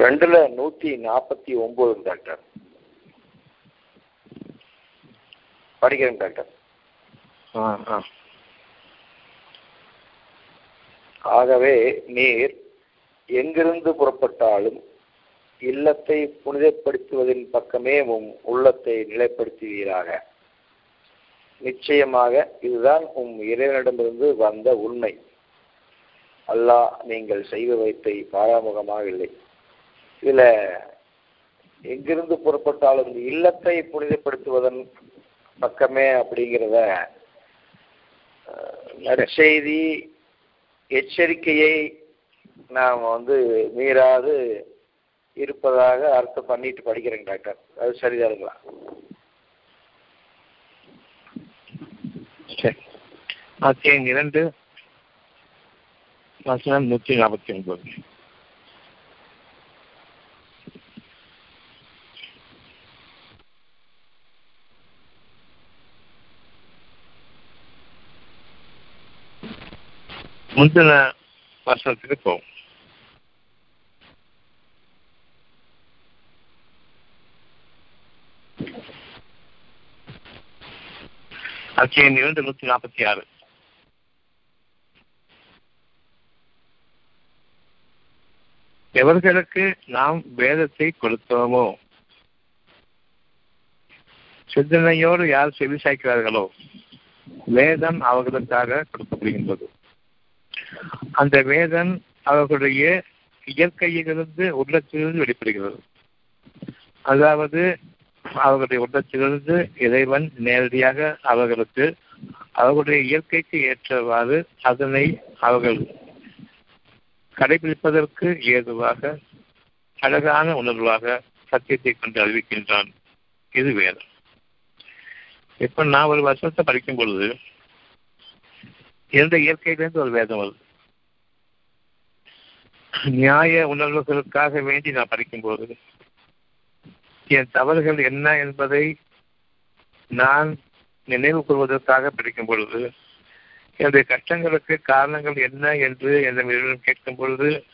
ரெண்டுல நூத்தி நாற்பத்தி ஒன்பது டாக்டர். படிக்கிறேன் டாக்டர். ஆகவே நீர் எங்கிருந்து புறப்பட்டாலும் இல்லத்தை புனிதப்படுத்துவதின் பக்கமே உம் உள்ளத்தை நிலைப்படுத்துவீராக. நிச்சயமாக இதுதான் உம் இறைவனிடமிருந்து வந்த உண்மை. அல்லாஹ் நீங்கள் செய்பவைத்தை பாராமுகமாக இல்லை. சில எங்கிருந்து புறப்பட்டாலும் இந்த இல்லத்தை புனிதப்படுத்துவதன் பக்கமே அப்படிங்கிறத நற்செய்தி எச்சரிக்கையை நாம் வந்து மீறாது இருப்பதாக அர்த்தம் பண்ணிட்டு படிக்கிறேங்க டாக்டர். அது சரிதானுங்களா சரி. அத்தியம் இரண்டு வசனம் நூற்றி நாற்பத்தி ஒன்பது. முந்தின வசனத்துக்கு போகும். அத்தியாயம் இரண்டு நூத்தி நாற்பத்தி ஆறு. எவர்களுக்கு நாம் வேதத்தை கொடுத்தோமோ? சிந்தனையோடு யார் செவி சாய்க்கிறார்களோ? வேதம் அவர்களுக்காக கொடுக்கப்படுகின்றது. அந்த வேதம் அவர்களுடைய இயற்கையிலிருந்து உள்ளத்திலிருந்து வெளிப்படுகிறது. அதாவது அவர்களுடைய உள்ளத்திலிருந்து இறைவன் நேரடியாக அவர்களுக்கு அவர்களுடைய இயற்கைக்கு ஏற்றவாறு அதனை அவர்கள் கடைபிடிப்பதற்கு ஏதுவாக அழகான உணர்வாக சத்தியத்தை கொண்டு அறிவிக்கின்றான். இது வேதம். இப்ப நான் ஒரு வருஷத்தை படிக்கும் பொழுது எந்த இயற்கையிலிருந்து ஒரு வேதம் வருது. நியாய உணர்வுகளுக்காக வேண்டி நான் படிக்கும்போது. என் தவறுகள் என்ன என்பதை நான் நினைவு கூறுவதற்காக படிக்கும் பொழுது என்னுடைய கஷ்டங்களுக்கு காரணங்கள் என்ன என்று என்னிடம் கேட்கும் பொழுது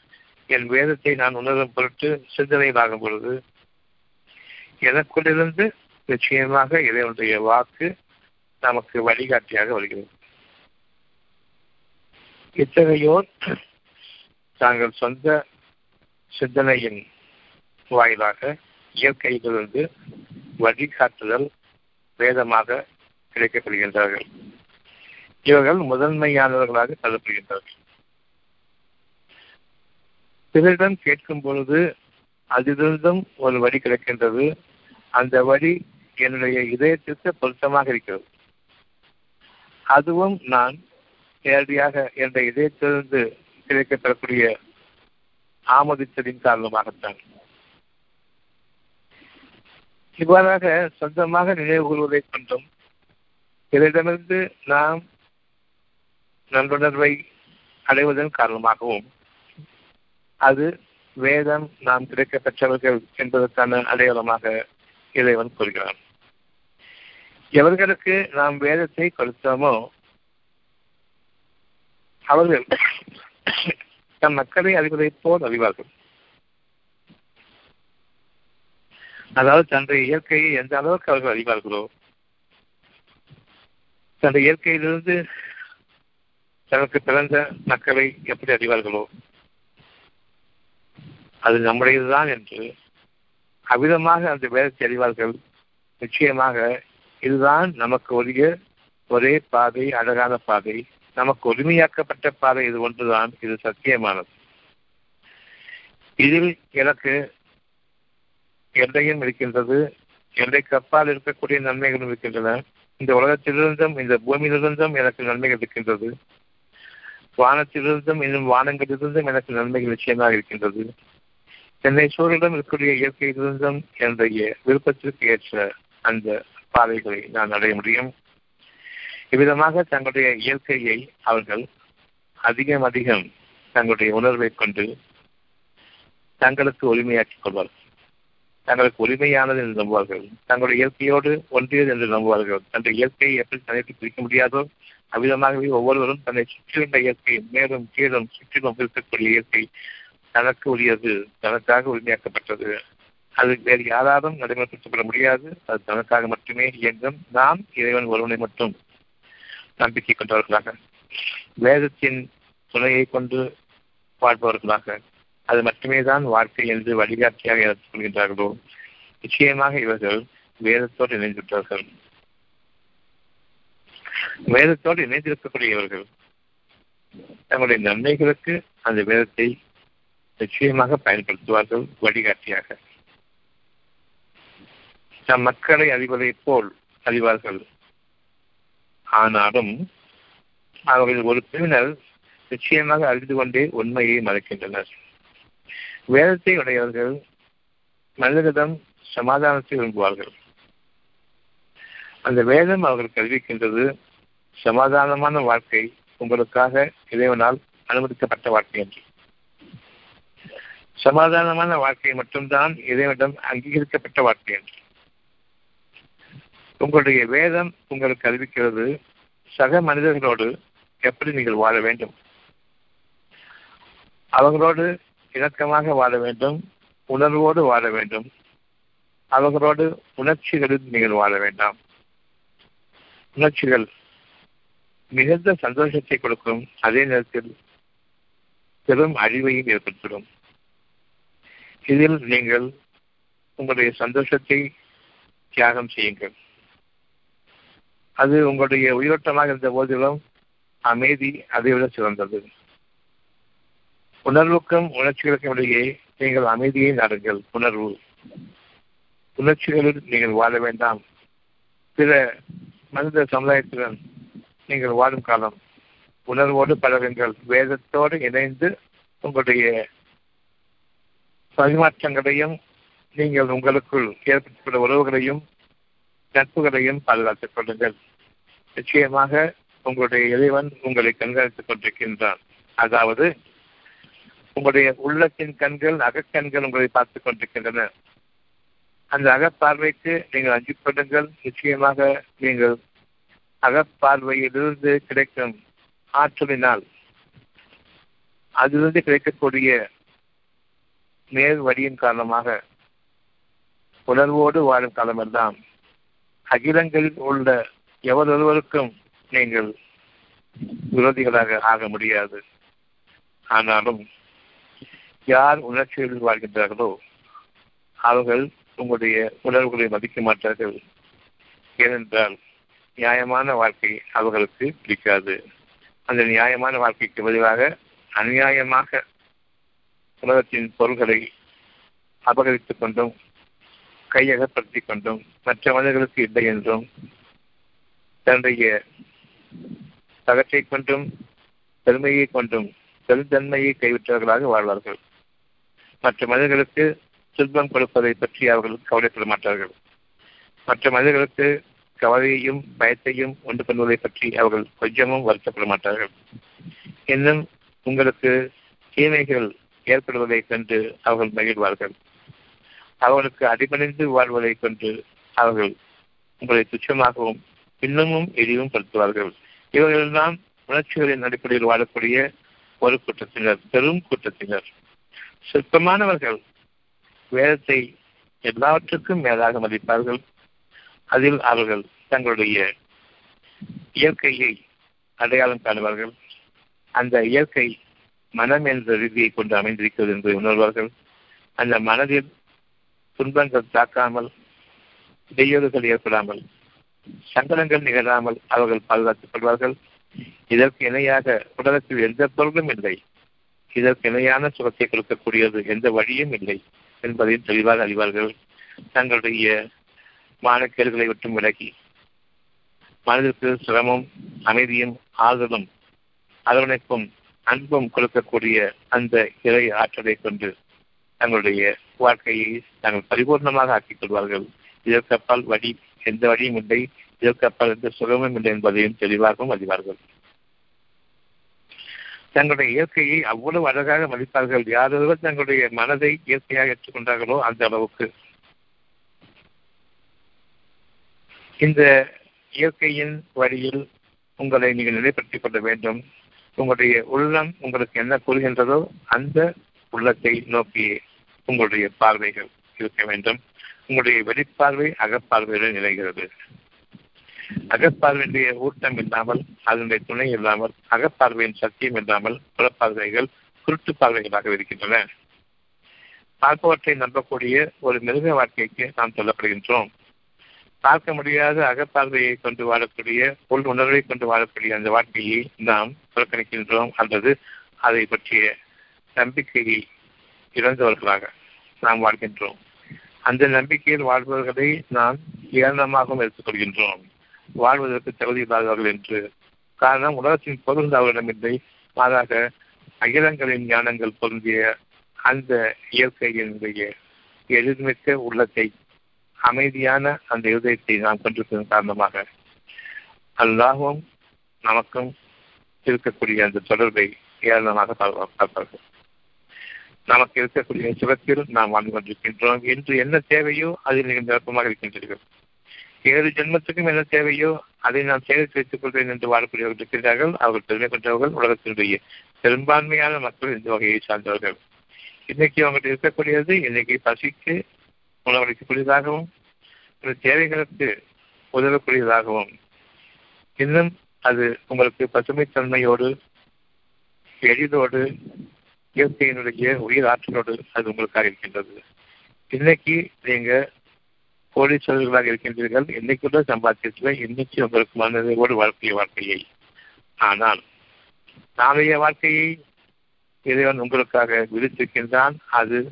என் வேதத்தை நான் உணரும் பொருட்டு சிந்தனையிலாகும் பொழுது எனக்குள்ளிருந்து நிச்சயமாக இதனுடைய வாக்கு நமக்கு வழிகாட்டியாக வருகிறது. இத்தகையோர் தாங்கள் சொந்த சிந்தனையின் வாயிலாக இயற்கையிலிருந்து வழிகாட்டுதல் வேதமாக கிடைக்கப்படுகின்றார்கள். இவர்கள் முதன்மையானவர்களாக கருதப்படுகின்றார்கள். பிறரிடம் கேட்கும் பொழுது அதிலிருந்தும் ஒரு வழி கிடைக்கின்றது. அந்த வழி என்னுடைய இதயத்திற்கு பொருத்தமாக இருக்கிறது. அதுவும் நான் நேரடியாக என்னுடைய இதயத்திலிருந்து கிடைக்கப்பெறக்கூடிய ஆமோதித்ததின் காரணமாகத்தான். இவ்வாறாக சொந்தமாக நினைவு கொள்வதைக் கொண்டும் இதனிடமிருந்து நாம் நன்றுணர்வை அடைவதன் காரணமாகவும் அது வேதம் நாம் கிடைக்க பெற்றவர்கள் என்பதற்கான அடையாளமாக இறைவன் கூறுகிறான். எவர்களுக்கு நாம் வேதத்தை கொடுத்தோமோ அவர்கள் தம் மக்களை அறிவதைப் போல் அறிவார்கள். அதாவது தன்னுடைய இயற்கையை எந்த அளவுக்கு அவர்கள் அறிவார்களோ தன்னுடைய இயற்கையிலிருந்து தனக்கு பிறந்த மக்களை எப்படி அறிவார்களோ அது நம்முடையதுதான் என்று அவ்விதமாக அந்த வேதத்தை அறிவார்கள். நிச்சயமாக இதுதான் நமக்கு ஒரிய ஒரே பாதை அழகான பாதை. நமக்கு உரிமையாக்கப்பட்ட பாதை இது ஒன்றுதான் இது சத்தியமானது. இதில் எனக்கு எல்லையும் இருக்கின்றது எல்லைக்கு அப்பால் இருக்கக்கூடிய நன்மைகளும் இருக்கின்றன. இந்த உலகத்திலிருந்தும் இந்த பூமியிலிருந்தும் எனக்கு நன்மைகள் இருக்கின்றது. வானத்திலிருந்தும் இன்னும் வானங்களிலிருந்தும் எனக்கு நன்மைகள் நிச்சயமாக இருக்கின்றது. என்னை சூழலிடம் இருக்கக்கூடிய இயற்கையிலிருந்தும் என்னுடைய விருப்பத்திற்கு ஏற்ற அந்த பாதைகளை நான் அடைய முடியும். இவ்விதமாக தங்களுடைய இயற்கையை அவர்கள் அதிகம் அதிகம் தங்களுடைய உணர்வை கொண்டு தங்களுக்கு உரிமையாக்கிக் கொள்வார்கள். தங்களுக்கு உரிமையானது என்று நம்புவார்கள். தங்களுடைய இயற்கையோடு ஒன்றியது என்று நம்புவார்கள். தன்னுடைய இயற்கையை எப்படி தனித்து பிரிக்க முடியாதோ அவ்விதமாகவே ஒவ்வொருவரும் தன்னை சுற்றியுள்ள இயற்கை மேலும் கீழும் சுற்றிலும் இருக்கக்கூடிய இயற்கை தனக்கு உரியது தனக்காக உரிமையாக்கப்பட்டது. அது வேறு யாராலும் நடைமுறைப்படுத்தப்பட முடியாது. அது தனக்காக மட்டுமே இயங்கும். நாம் இறைவன் ஒருவனை மட்டும் நம்பிக்கை கொண்டவர்களாக வேதத்தின் துணையை கொண்டு வாழ்பவர்களாக அது மட்டுமே தான் வாழ்க்கை என்று வழிகாட்டியாக எடுத்துக் கொள்கின்றார்களோ? நிச்சயமாக இவர்கள் வேதத்தோடு இணைந்துவிட்டார்கள். வேதத்தோடு இணைந்திருக்கக்கூடியவர்கள் தங்களுடைய நன்மைகளுக்கு அந்த வேதத்தை நிச்சயமாக பயன்படுத்துவார்கள் வழிகாட்டியாக. நம் மக்களை அறிவதை போல் அறிவார்கள். ஆனாலும் அவர்கள் ஒரு பிரிவினர் நிச்சயமாக அறிந்து கொண்டே உண்மையை மறைக்கின்றனர். வேதத்தை உடையவர்கள் மனிதனிடம் சமாதானத்தை விரும்புவார்கள். அந்த வேதம் அவர்கள் கல்விக்கின்றது சமாதானமான வாழ்க்கை உங்களுக்காக இறைவனால் அனுமதிக்கப்பட்ட வாழ்க்கை என்று. சமாதானமான வாழ்க்கை மட்டும்தான் இறைவனிடம் அங்கீகரிக்கப்பட்ட வாழ்க்கை என்று. உங்களுடைய வேதம் உங்களுக்கு அறிவிக்கிறது. சக மனிதர்களோடு எப்படி நீங்கள் வாழ வேண்டும்? அவர்களோடு இணக்கமாக வாழ வேண்டும். உணர்வோடு வாழ வேண்டும். அவர்களோடு உணர்ச்சிகளில் நீங்கள் வாழ வேண்டாம். உணர்ச்சிகள் மிகுந்த சந்தோஷத்தை கொடுக்கும். அதே நேரத்தில் பெரும் அழிவையும் ஏற்படுத்திடும். இதில் நீங்கள் உங்களுடைய சந்தோஷத்தை தியாகம் செய்யுங்கள். அது உங்களுடைய உயிரோட்டமாக இருந்த போதிலும் அமைதி அதைவிட சிறந்தது. உணர்வுக்கும் உணர்ச்சிகளுக்கும் இடையே நீங்கள் அமைதியை நாடுங்கள். உணர்வு. உணர்ச்சிகளில் நீங்கள் வாழ வேண்டாம். பிற மனித சமுதாயத்துடன் நீங்கள் வாழும் காலம். உணர்வோடு பழகுங்கள். வேதத்தோடு இணைந்து உங்களுடைய பரிமாற்றங்களையும் நீங்கள் உங்களுக்குள் ஏற்பட்டுள்ள உறவுகளையும் நட்புகளையும் பாதுகாத்துக் கொள்ளுங்கள். நிச்சயமாக உங்களுடைய இறைவன் உங்களை கண்காணித்துக் கொண்டிருக்கின்றான். அதாவது உங்களுடைய உள்ளத்தின் கண்கள் அகக்கண்கள் உங்களை பார்த்துக் கொண்டிருக்கின்றன. அந்த அகப்பார்வைக்கு நீங்கள் அஞ்சு நிச்சயமாக நீங்கள் அகப்பார்வையிலிருந்து கிடைக்கும் ஆற்றலினால் அதிலிருந்து கிடைக்கக்கூடிய நேர் வழியின் காரணமாக உணர்வோடு வாழும் காலமெல்லாம் அகிலங்களில் உள்ள எவரொருவருக்கும் நீங்கள் விரோதிகளாக ஆக முடியாது. ஆனாலும் யார் உணர்ச்சிகளில் வாழ்கின்றார்களோ அவர்கள் உங்களுடைய உணர்வுகளை மதிக்க மாட்டார்கள். ஏனென்றால் நியாயமான வாழ்க்கை அவர்களுக்கு பிடிக்காது. அந்த நியாயமான வாழ்க்கைக்கு பதிலாக அநியாயமாக உலகத்தின் பொருள்களை அபகரித்துக் கொண்டும் கையகப்படுத்திக் கொண்டும் மற்ற மனிதர்களுக்கு இல்லை என்றும் தன்னுடைய தகற்றை கொண்டும் பெருமையை கொண்டும் பெருந்தன்மையை கைவிட்டவர்களாக வாழ்வார்கள். மற்ற மனிதர்களுக்கு துன்பம் கொடுப்பதை பற்றி அவர்கள் கவலைப்பட மாட்டார்கள். மற்ற மனிதர்களுக்கு கவலையையும் பயத்தையும் உண்டு பண்ணுவதை பற்றி அவர்கள் கொஞ்சமும் வருத்தப்பட மாட்டார்கள். இன்னும் உங்களுக்கு தீமைகள் ஏற்படுவதைக் கண்டு அவர்கள் மகிழ்வார்கள். அவர்களுக்கு அடிபணிந்து வாழ்வதைக் கொண்டு அவர்கள் உங்களை துச்சமாகவும் இன்னமும் எளிவும் படுத்துவார்கள். இவர்கள்தான் உணர்ச்சிகளின் அடிப்படையில் வாழக்கூடிய ஒரு கூட்டத்தினர் பெரும் கூட்டத்தினர். சுத்தமானவர்கள் வேதத்தை எல்லாவற்றுக்கும் மேலாக மதிப்பார்கள். அதில் அவர்கள் தங்களுடைய இயற்கையை அடையாளம் காணுவார்கள். அந்த இயற்கை மனம் என்ற ரீதியை கொண்டு அமைந்திருக்கிறது என்று உணர்வார்கள். அந்த மனதில் துன்பங்கள் தாக்காமல் இடையூறுகள் ஏற்படாமல் சங்கடங்கள் நிகழாமல் அவர்கள் பாதுகாத்துக் கொள்வார்கள் இதற்கு இணையாக உலகத்தில் எந்த பொருளும் இல்லை. இதற்கு இணையான சுகத்தை கொடுக்கக்கூடியது எந்த வழியும் இல்லை என்பதையும் தெளிவாக அறிவார்கள். தங்களுடைய மானக்கேடுகளை விட்டும் விலகி மனதிற்கு சிரமம் அமைதியும் ஆதலும் அரவணைப்பும் அன்பும் கொடுக்கக்கூடிய அந்த இறை ஆற்றலை கொண்டு தங்களுடைய வாழ்க்கையை தாங்கள் பரிபூர்ணமாக ஆக்கிக் கொள்வார்கள். இதற்கப்பால் வழி எந்த வழியும் இல்லை. இதற்கப்பால் எந்த சுகமும் இல்லை என்பதையும் தெளிவாகவும் அறிவார்கள். தங்களுடைய இயற்கையை அவ்வளவு அழகாக மதிப்பார்கள். யாரொருவர் தங்களுடைய மனதை இயற்கையாக ஏற்றுக்கொண்டார்களோ அந்த அளவுக்கு. இந்த இயற்கையின் வழியில் உங்களை நீங்கள் நிலைப்படுத்திக் கொள்ள வேண்டும். உங்களுடைய உள்ளம் உங்களுக்கு என்ன கூறுகின்றதோ அந்த உள்ளத்தை நோக்கி உங்களுடைய பார்வைகள் இருக்க வேண்டும். உங்களுடைய வெளிப்பார்வை அகப்பார்வையுடன் நிலைகிறது அகப்பார்வையுடைய ஊட்டம் இல்லாமல் அதனுடைய துணை இல்லாமல் அகப்பார்வையின் சத்தியம் இல்லாமல் புறப்பார்வைகள் குருட்டு பார்வைகளாக இருக்கின்றன. பார்ப்பவற்றை நம்பக்கூடிய ஒரு மிருக வாழ்க்கைக்கு நாம் சொல்லப்படுகின்றோம். பார்க்க முடியாத அகப்பார்வையை கொண்டு வாழக்கூடிய உள் உணர்வை கொண்டு வாழக்கூடிய அந்த வாழ்க்கையை நாம் புறக்கணிக்கின்றோம் அல்லது அதை பற்றிய நம்பிக்கையை இழந்தவர்களாக நாம் வாழ்கின்றோம். அந்த நம்பிக்கையில் வாழ்பவர்களை நாம் ஏளனமாகவும் எடுத்துக்கொள்கின்றோம். வாழ்வதற்கு தகுதி இல்லாதவர்கள் என்று. காரணம் உலகத்தின் பொருள் அவர்களிடமில்லை மாறாக அகிலங்களின் ஞானங்கள் பொருந்திய அந்த இயற்கையினுடைய எதிர்மிக்க உள்ளத்தை அமைதியான அந்த இருதயத்தை நாம் கொண்டிருப்பதன் காரணமாக அல்லாகவும் நமக்கும் இருக்கக்கூடிய அந்த தொடர்பை ஏராளமாக பார்ப்பார்கள். நமக்கு இருக்கக்கூடிய சுகத்தில் நாம் வாழ்ந்து கொண்டிருக்கின்றோம். என்று என்ன தேவையோ அதில் நீங்கள் நிரப்பமாக இருக்கின்றீர்கள். ஏழு ஜென்மத்துக்கும் என்ன தேவையோ அதை நான் சேகரித்து வைத்துக் கொள்வேன் என்று வாழக்கூடியவர்கள் இருக்கின்றார்கள் அவர்கள் பெருமை கொண்டவர்கள் உலகத்தினுடைய பெரும்பான்மையான மக்கள் இந்த வகையை சார்ந்தவர்கள். இன்னைக்கு அவங்கள்ட்ட இருக்கக்கூடியது இன்னைக்கு பசிக்கு உணவளிக்கக்கூடியதாகவும் தேவைகளுக்கு உதவக்கூடியதாகவும். இன்னும் அது உங்களுக்கு பசுமைத்தன்மையோடு எளிதோடு இயற்கையினுடைய உயிர் ஆற்றலோடு அது உங்களுக்காக இருக்கின்றது. இன்னைக்கு நீங்க கோடீஸ்வரர்களாக இருக்கின்றீர்கள். இன்னைக்குள்ள சம்பாத்தியத்தில் இன்னைக்கு உங்களுக்கு மனதோடு வாழ்க்கைய வாழ்க்கையை. ஆனால் நாளைய வாழ்க்கையை இறைவன் உங்களுக்காக விதித்திருக்கின்றான். அது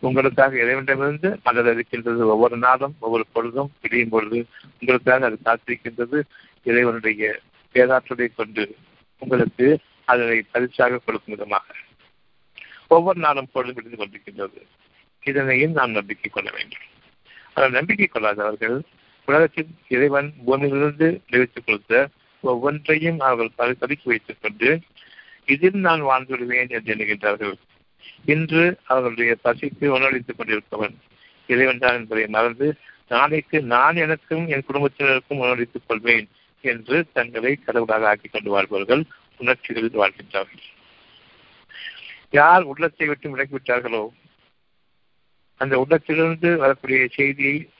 உங்களுக்காக இறைவனிடமிருந்து மலர் இருக்கின்றது. ஒவ்வொரு நாளும் ஒவ்வொரு பொழுதும் விடியும் பொழுது உங்களுக்காக அது காத்திருக்கின்றது. இறைவனுடைய பேராற்றலை கொண்டு உங்களுக்கு அதனை பரிசாக கொடுக்கும் விதமாக. ஒவ்வொரு நாளும் பொழுது விழுந்து கொண்டிருக்கின்றது. இதனையும் நாம் நம்பிக்கை கொள்ள வேண்டும். ஆனால் நம்பிக்கை கொள்ளாதவர்கள் உலகத்தில் இறைவன் பூமியிலிருந்து விளைவித்துக் கொடுத்த ஒவ்வொன்றையும் அவர்கள் பதுக்கி வைத்துக் கொண்டு இதில் நான் வாழ்ந்து விடுவேன் என்று எண்ணுகின்றார்கள். இன்று அவர்களுடைய பசிக்கு உணவளித்துக் கொண்டிருப்பவன் இறைவன் தான் என்பதை மறந்து நாளைக்கு நான் எனக்கும் என் குடும்பத்தினருக்கும் உணவளித்துக் கொள்வேன் என்று தங்களை கடவுளாக ஆக்கிக் கொண்டு வாழ்பவர்கள் உணர்ச்சிகளில் வாழ்கின்றார்கள். யார் உள்ளத்தை விட்டு விலகிவிட்டார்களோ அந்த உள்ளத்திலிருந்து வரக்கூடிய செய்தியை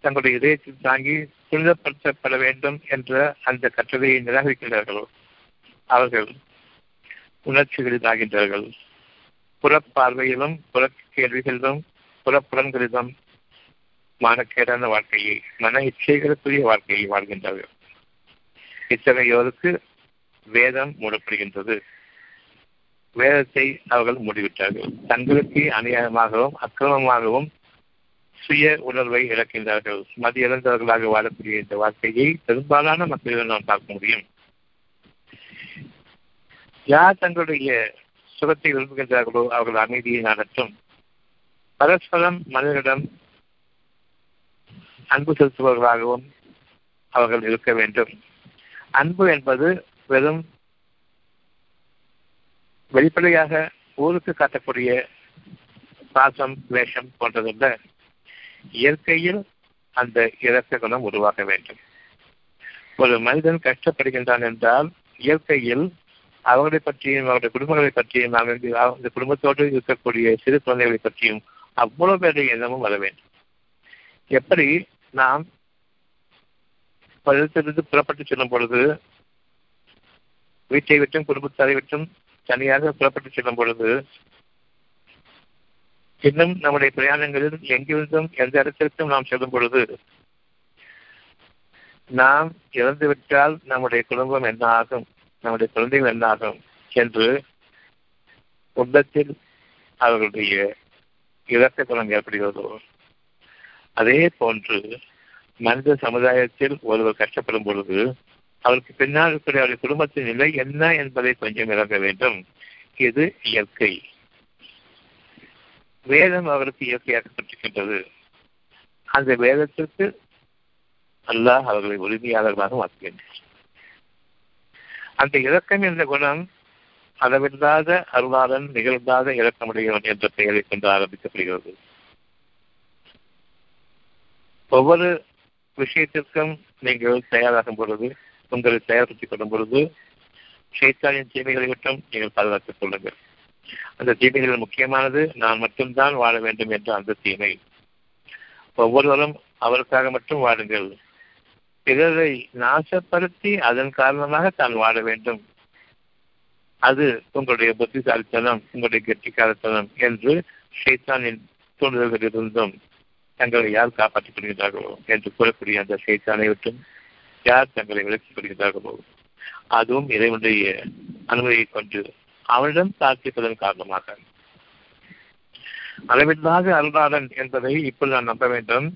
தங்களுடைய இதயத்தில் தாங்கி புனிதப்படுத்தப்பட வேண்டும் என்ற அந்த கட்டளையை நிராகரிக்கின்றார்களோ அவர்கள் உணர்ச்சிகளிலாகின்றார்கள் புறப்பார்வையிலும் புற கேள்விகளிலும் புறப்புலன்களிலும் மானக்கேடான வாழ்க்கையை மன இச்சைகளுக்குரிய வாழ்க்கையை வாழ்கின்றார்கள். இத்தகையோருக்கு வேதம் மூடப்படுகின்றது. வேதத்தை அவர்கள் மூடிவிட்டார்கள். தங்களுக்கு அநியாயமாகவும் அக்கிரமமாகவும் சுய உணர்வை இழக்கின்றார்கள். மதி இழந்தவர்களாக வாழக்கூடிய இந்த வாழ்க்கையை பெரும்பாலான மக்களிடம் நாம் பார்க்க முடியும். யார் தங்களுடைய சுகத்தை விரும்புகின்றார்களோ அவர்கள் அமைதியை நடத்தும் பரஸ்பரம் மனிதனிடம் அன்பு செலுத்துபவர்களாகவும் அவர்கள் இருக்க வேண்டும். அன்பு என்பது வெறும் வெளிப்படையாக ஊருக்கு காட்டக்கூடிய பாசம் வேஷம் போன்றதல்ல இயற்கையில் அந்த இறக்க குணம் உருவாக வேண்டும். ஒரு மனிதன் கஷ்டப்படுகின்றான் என்றால் இயற்கையில் அவர்களை பற்றியும் அவருடைய குடும்பங்களை பற்றியும் அந்த குடும்பத்தோடு இருக்கக்கூடிய சிறு குழந்தைகளை பற்றியும் அவ்வளவு பேருடைய எண்ணமும் வர வேண்டும். எப்படி நாம் பள்ளத்திலிருந்து புறப்பட்டு செல்லும் பொழுது வீட்டை விட்டும் குடும்பத்தாரை விட்டும் தனியாக புறப்பட்டு செல்லும் பொழுது இன்னும் நம்முடைய பிரயாணங்களில் எங்கிருந்தும் எந்த இடத்திற்கும் நாம் செல்லும் பொழுது நாம் இறந்துவிட்டால் நம்முடைய குடும்பம் என்ன ஆகும்? நம்முடைய குழந்தைகள் என்ன ஆகும்? என்று உள்ளத்தில் அவர்களுடைய இலக்க குணம் ஏற்படுகிறதோ அதே போன்று மனித சமுதாயத்தில் ஒருவர் கஷ்டப்படும் பொழுது அவருக்கு பின்னால் இருக்கிற அவருடைய குடும்பத்தின் நிலை என்ன என்பதை கொஞ்சம் விளக்க வேண்டும். இது இயற்கை? வேதம் அவருக்கு இயற்கையாக்கப்பட்டிருக்கின்றது அந்த வேதத்திற்கு அல்லாஹ் அவர்களை உரிமையாளர்களாக மாற்றுகின்றார் அந்த இலக்கம் என்ற குணம் அளவில்லாத அருளாளன் நிகழ்ந்தாத இறக்கமுடையவன் என்ற பெயரை கொண்டு ஆரம்பிக்கப்படுகிறது. ஒவ்வொரு விஷயத்திற்கும் நீங்கள் தயாராகும் பொழுது உங்களை தயார்படுத்திக் கொள்ளும் பொழுது ஷேத்தானின் தீமைகளை விட்டும் நீங்கள் பாதுகாத்துக் கொள்ளுங்கள். அந்த தீமைகளில் முக்கியமானது நான் மட்டும்தான் வாழ வேண்டும் என்ற அந்த தீமை. ஒவ்வொருவரும் அவருக்காக மட்டும் வாடுங்கள். பிறரை நாசப்படுத்தி அதன் காரணமாக தான் வாழ வேண்டும். அது உங்களுடைய புத்திசாலித்தனம் உங்களுடைய கெட்டிக்காரத்தனம் என்று ஷைத்தானின் தூண்டுதல்களிலிருந்தும் தங்களை யார் காப்பாற்றிக் கொள்கிறார்களோ என்று கூறக்கூடிய அந்த ஷைத்தானை விட்டும் யார் தங்களை விலக்கிக் கொள்கிறார்களோ அதுவும் இறைவனுடைய அனுமதியை கொண்டு அவனிடம் பிரார்த்திப்பதன் காரணமாக. அளவில்லாத அருளாளன் என்பதை இப்பொழுது நான் நம்ப வேண்டும்.